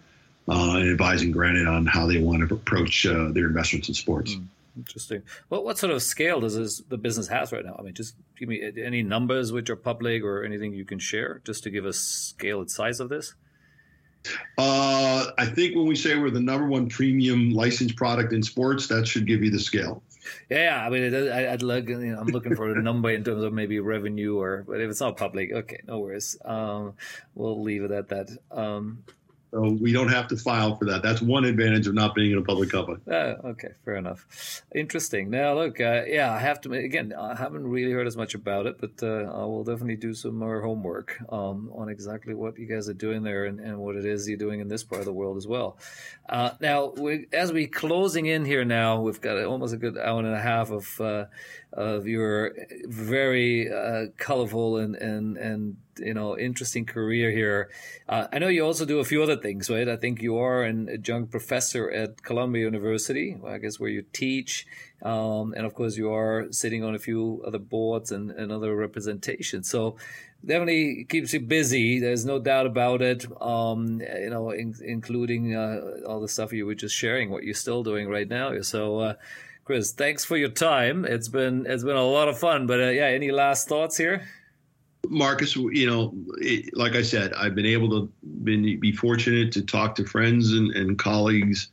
uh, and advising Granite on how they want to approach uh, their investments in sports. Mm, interesting. Well, what sort of scale does this, the business has right now? I mean, just give me any numbers which are public or anything you can share, just to give us scale and size of this. Uh, I think when we say we're the number one premium licensed product in sports, that should give you the scale. Yeah, I mean, I, would look. You know, I'm looking for a number in terms of maybe revenue, or but if it's not public, okay, no worries. Um, we'll leave it at that. Um, so we don't have to file for that. That's one advantage of not being in a public company. Uh, okay, fair enough. Interesting. Now, look, uh, yeah, I have to again. I haven't really heard as much about it, but uh, I will definitely do some more homework um, on exactly what you guys are doing there and, and, what it is you're doing in this part of the world as well. Uh, now, we, as we're closing in here, now we've got almost a good hour and a half of uh, of your very uh, colorful and and and you know interesting career here. Uh, I know you also do a few other things, right? I think you are an adjunct professor at Columbia University, I guess, where you teach, um, and of course you are sitting on a few other boards and, and other representations. So definitely keeps you busy. There's no doubt about it. Um, you know, in, including uh, all the stuff you were just sharing, what you're still doing right now. So. Chris, thanks for your time. It's been it's been a lot of fun. But uh, yeah, any last thoughts here? Marcus, you know, it, like I said, I've been able to been, be fortunate to talk to friends and, and colleagues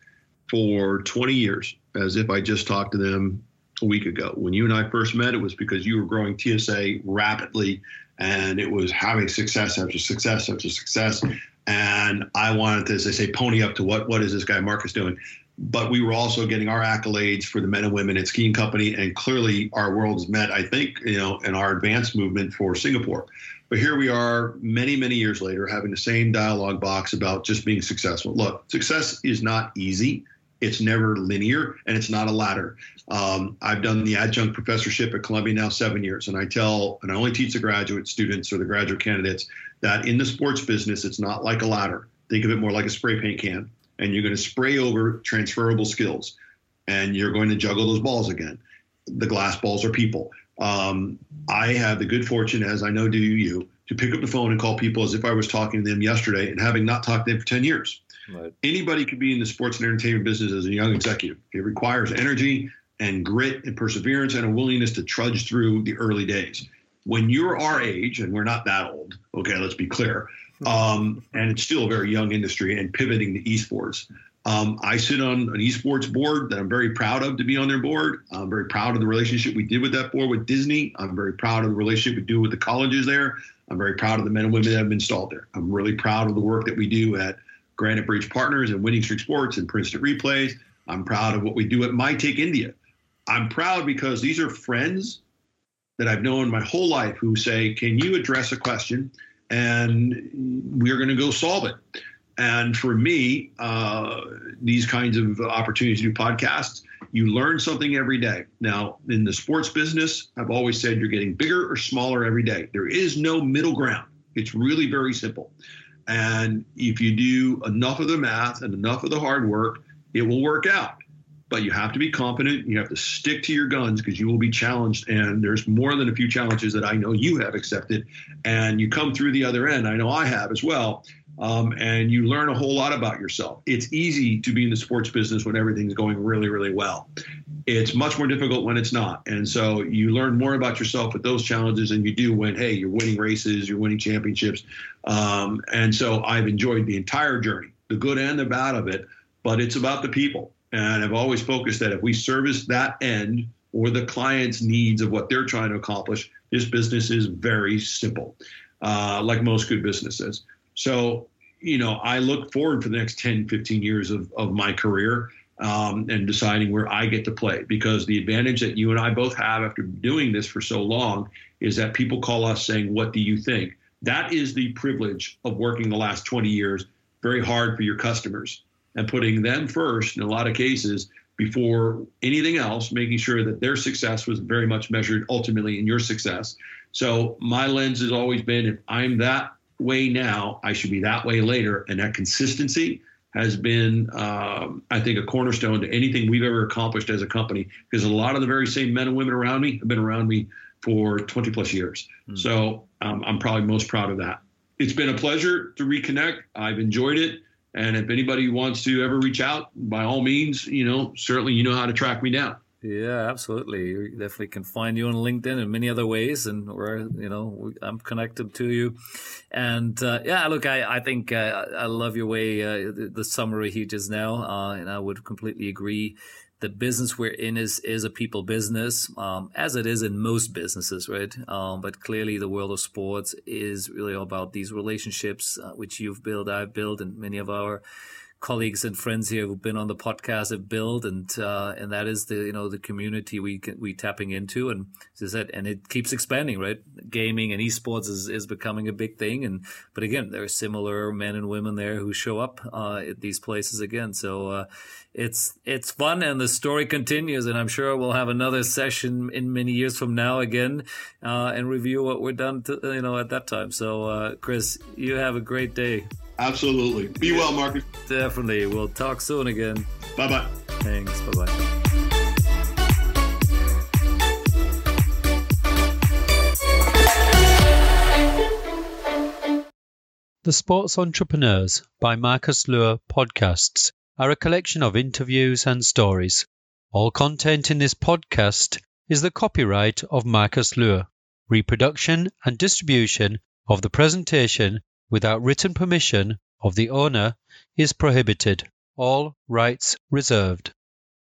for 20 years, as if I just talked to them a week ago. When you and I first met, it was because you were growing TSA rapidly, and it was having success after success after success. And I wanted to, as I say, pony up to what what is this guy Marcus doing? But we were also getting our accolades for the men and women at Ski and Company and clearly our worlds met i think you know in our advanced movement for singapore. But here we are many many years later having the same dialogue box about just being successful. Look success is not easy. It's never linear and it's not a ladder. Um, i've done the adjunct professorship at columbia now seven years and i tell and i only teach the graduate students or the graduate candidates that in the sports business it's not like a ladder. Think of it more like a spray paint can and you're going to spray over transferable skills and you're going to juggle those balls again. The glass balls are people. Um, I have the good fortune, as I know do you, to pick up the phone and call people as if I was talking to them yesterday and having not talked to them for 10 years. Right. Anybody could be in the sports and entertainment business as a young executive. It requires energy and grit and perseverance and a willingness to trudge through the early days. When you're our age, and we're not that old, okay, let's be clear, um, and it's still a very young industry and pivoting to esports. Um, I sit on an esports board that I'm very proud of to be on their board. I'm very proud of the relationship we did with that board with Disney. I'm very proud of the relationship we do with the colleges there. I'm very proud of the men and women that have been installed there. I'm really proud of the work that we do at Granite Bridge Partners and Winning Streak Sports and Princeton Replays. I'm proud of what we do at MyyTake India. I'm proud because these are friends that I've known my whole life who say, Can you address a question? And we're going to go solve it. And for me, uh, these kinds of opportunities to do podcasts, you learn something every day. Now, in the sports business, I've always said you're getting bigger or smaller every day. There is no middle ground. It's really very simple. And if you do enough of the math and enough of the hard work, it will work out but you have to be competent. You have to stick to your guns because you will be challenged. And there's more than a few challenges that I know you have accepted. And you come through the other end. I know I have as well. Um, and you learn a whole lot about yourself. It's easy to be in the sports business when everything's going really, really well. It's much more difficult when it's not. And so you learn more about yourself with those challenges than you do when, hey, you're winning races, you're winning championships. Um, and so I've enjoyed the entire journey the good and the bad of it, but it's about the people. And I've always focused that if we service that end or the client's needs of what they're trying to accomplish, this business is very simple, uh, like most good businesses. So, you know, I look forward for the next 10, 15 years of, of my career um, and deciding where I get to play. Because the advantage that you and I both have after doing this for so long is that people call us saying, What do you think? That is the privilege of working the last 20 years very hard for your customers and putting them first in a lot of cases before anything else, making sure that their success was very much measured ultimately in your success. So my lens has always been if I'm that way now, I should be that way later. And that consistency has been, um, I think, a cornerstone to anything we've ever accomplished as a company. Because a lot of the very same men and women around me have been around me for 20 plus years. Mm. So um, I'm probably most proud of that. It's been a pleasure to reconnect. I've enjoyed it. And if anybody wants to ever reach out, by all means, you know, certainly you know how to track me down. Yeah, absolutely. You definitely can find you on LinkedIn and many other ways, and where you know I'm connected to you. And uh, yeah, look, I I think uh, I love your way uh, the, the, summary here just now, uh, and I would completely agree. The business we're in is is a people business, um, as it is in most businesses, right? Um, but clearly, the world of sports is really about these relationships, uh, which you've built, I've built, and many of our colleagues and friends here who've been on the podcast have built, and uh, and that is the you know the community we we tapping into, and as I said, and it keeps expanding, right? Gaming and esports is, is becoming a big thing, and but again, there are similar men and women there who show up uh, at these places again, so uh, it's it's fun, and the story continues, and I'm sure we'll have another session in many years from now again, uh, and review what we're done, to, you know, at that time. So, uh, Chris, you have a great day. Absolutely. Be well, Marcus. Definitely. We'll talk soon again. Bye bye. Thanks. Bye bye. The Sports Entrepreneurs by Marcus Luer podcasts are a collection of interviews and stories. All content in this podcast is the copyright of Marcus Luer. Reproduction and distribution of the presentation without written permission of the owner is prohibited. All rights reserved.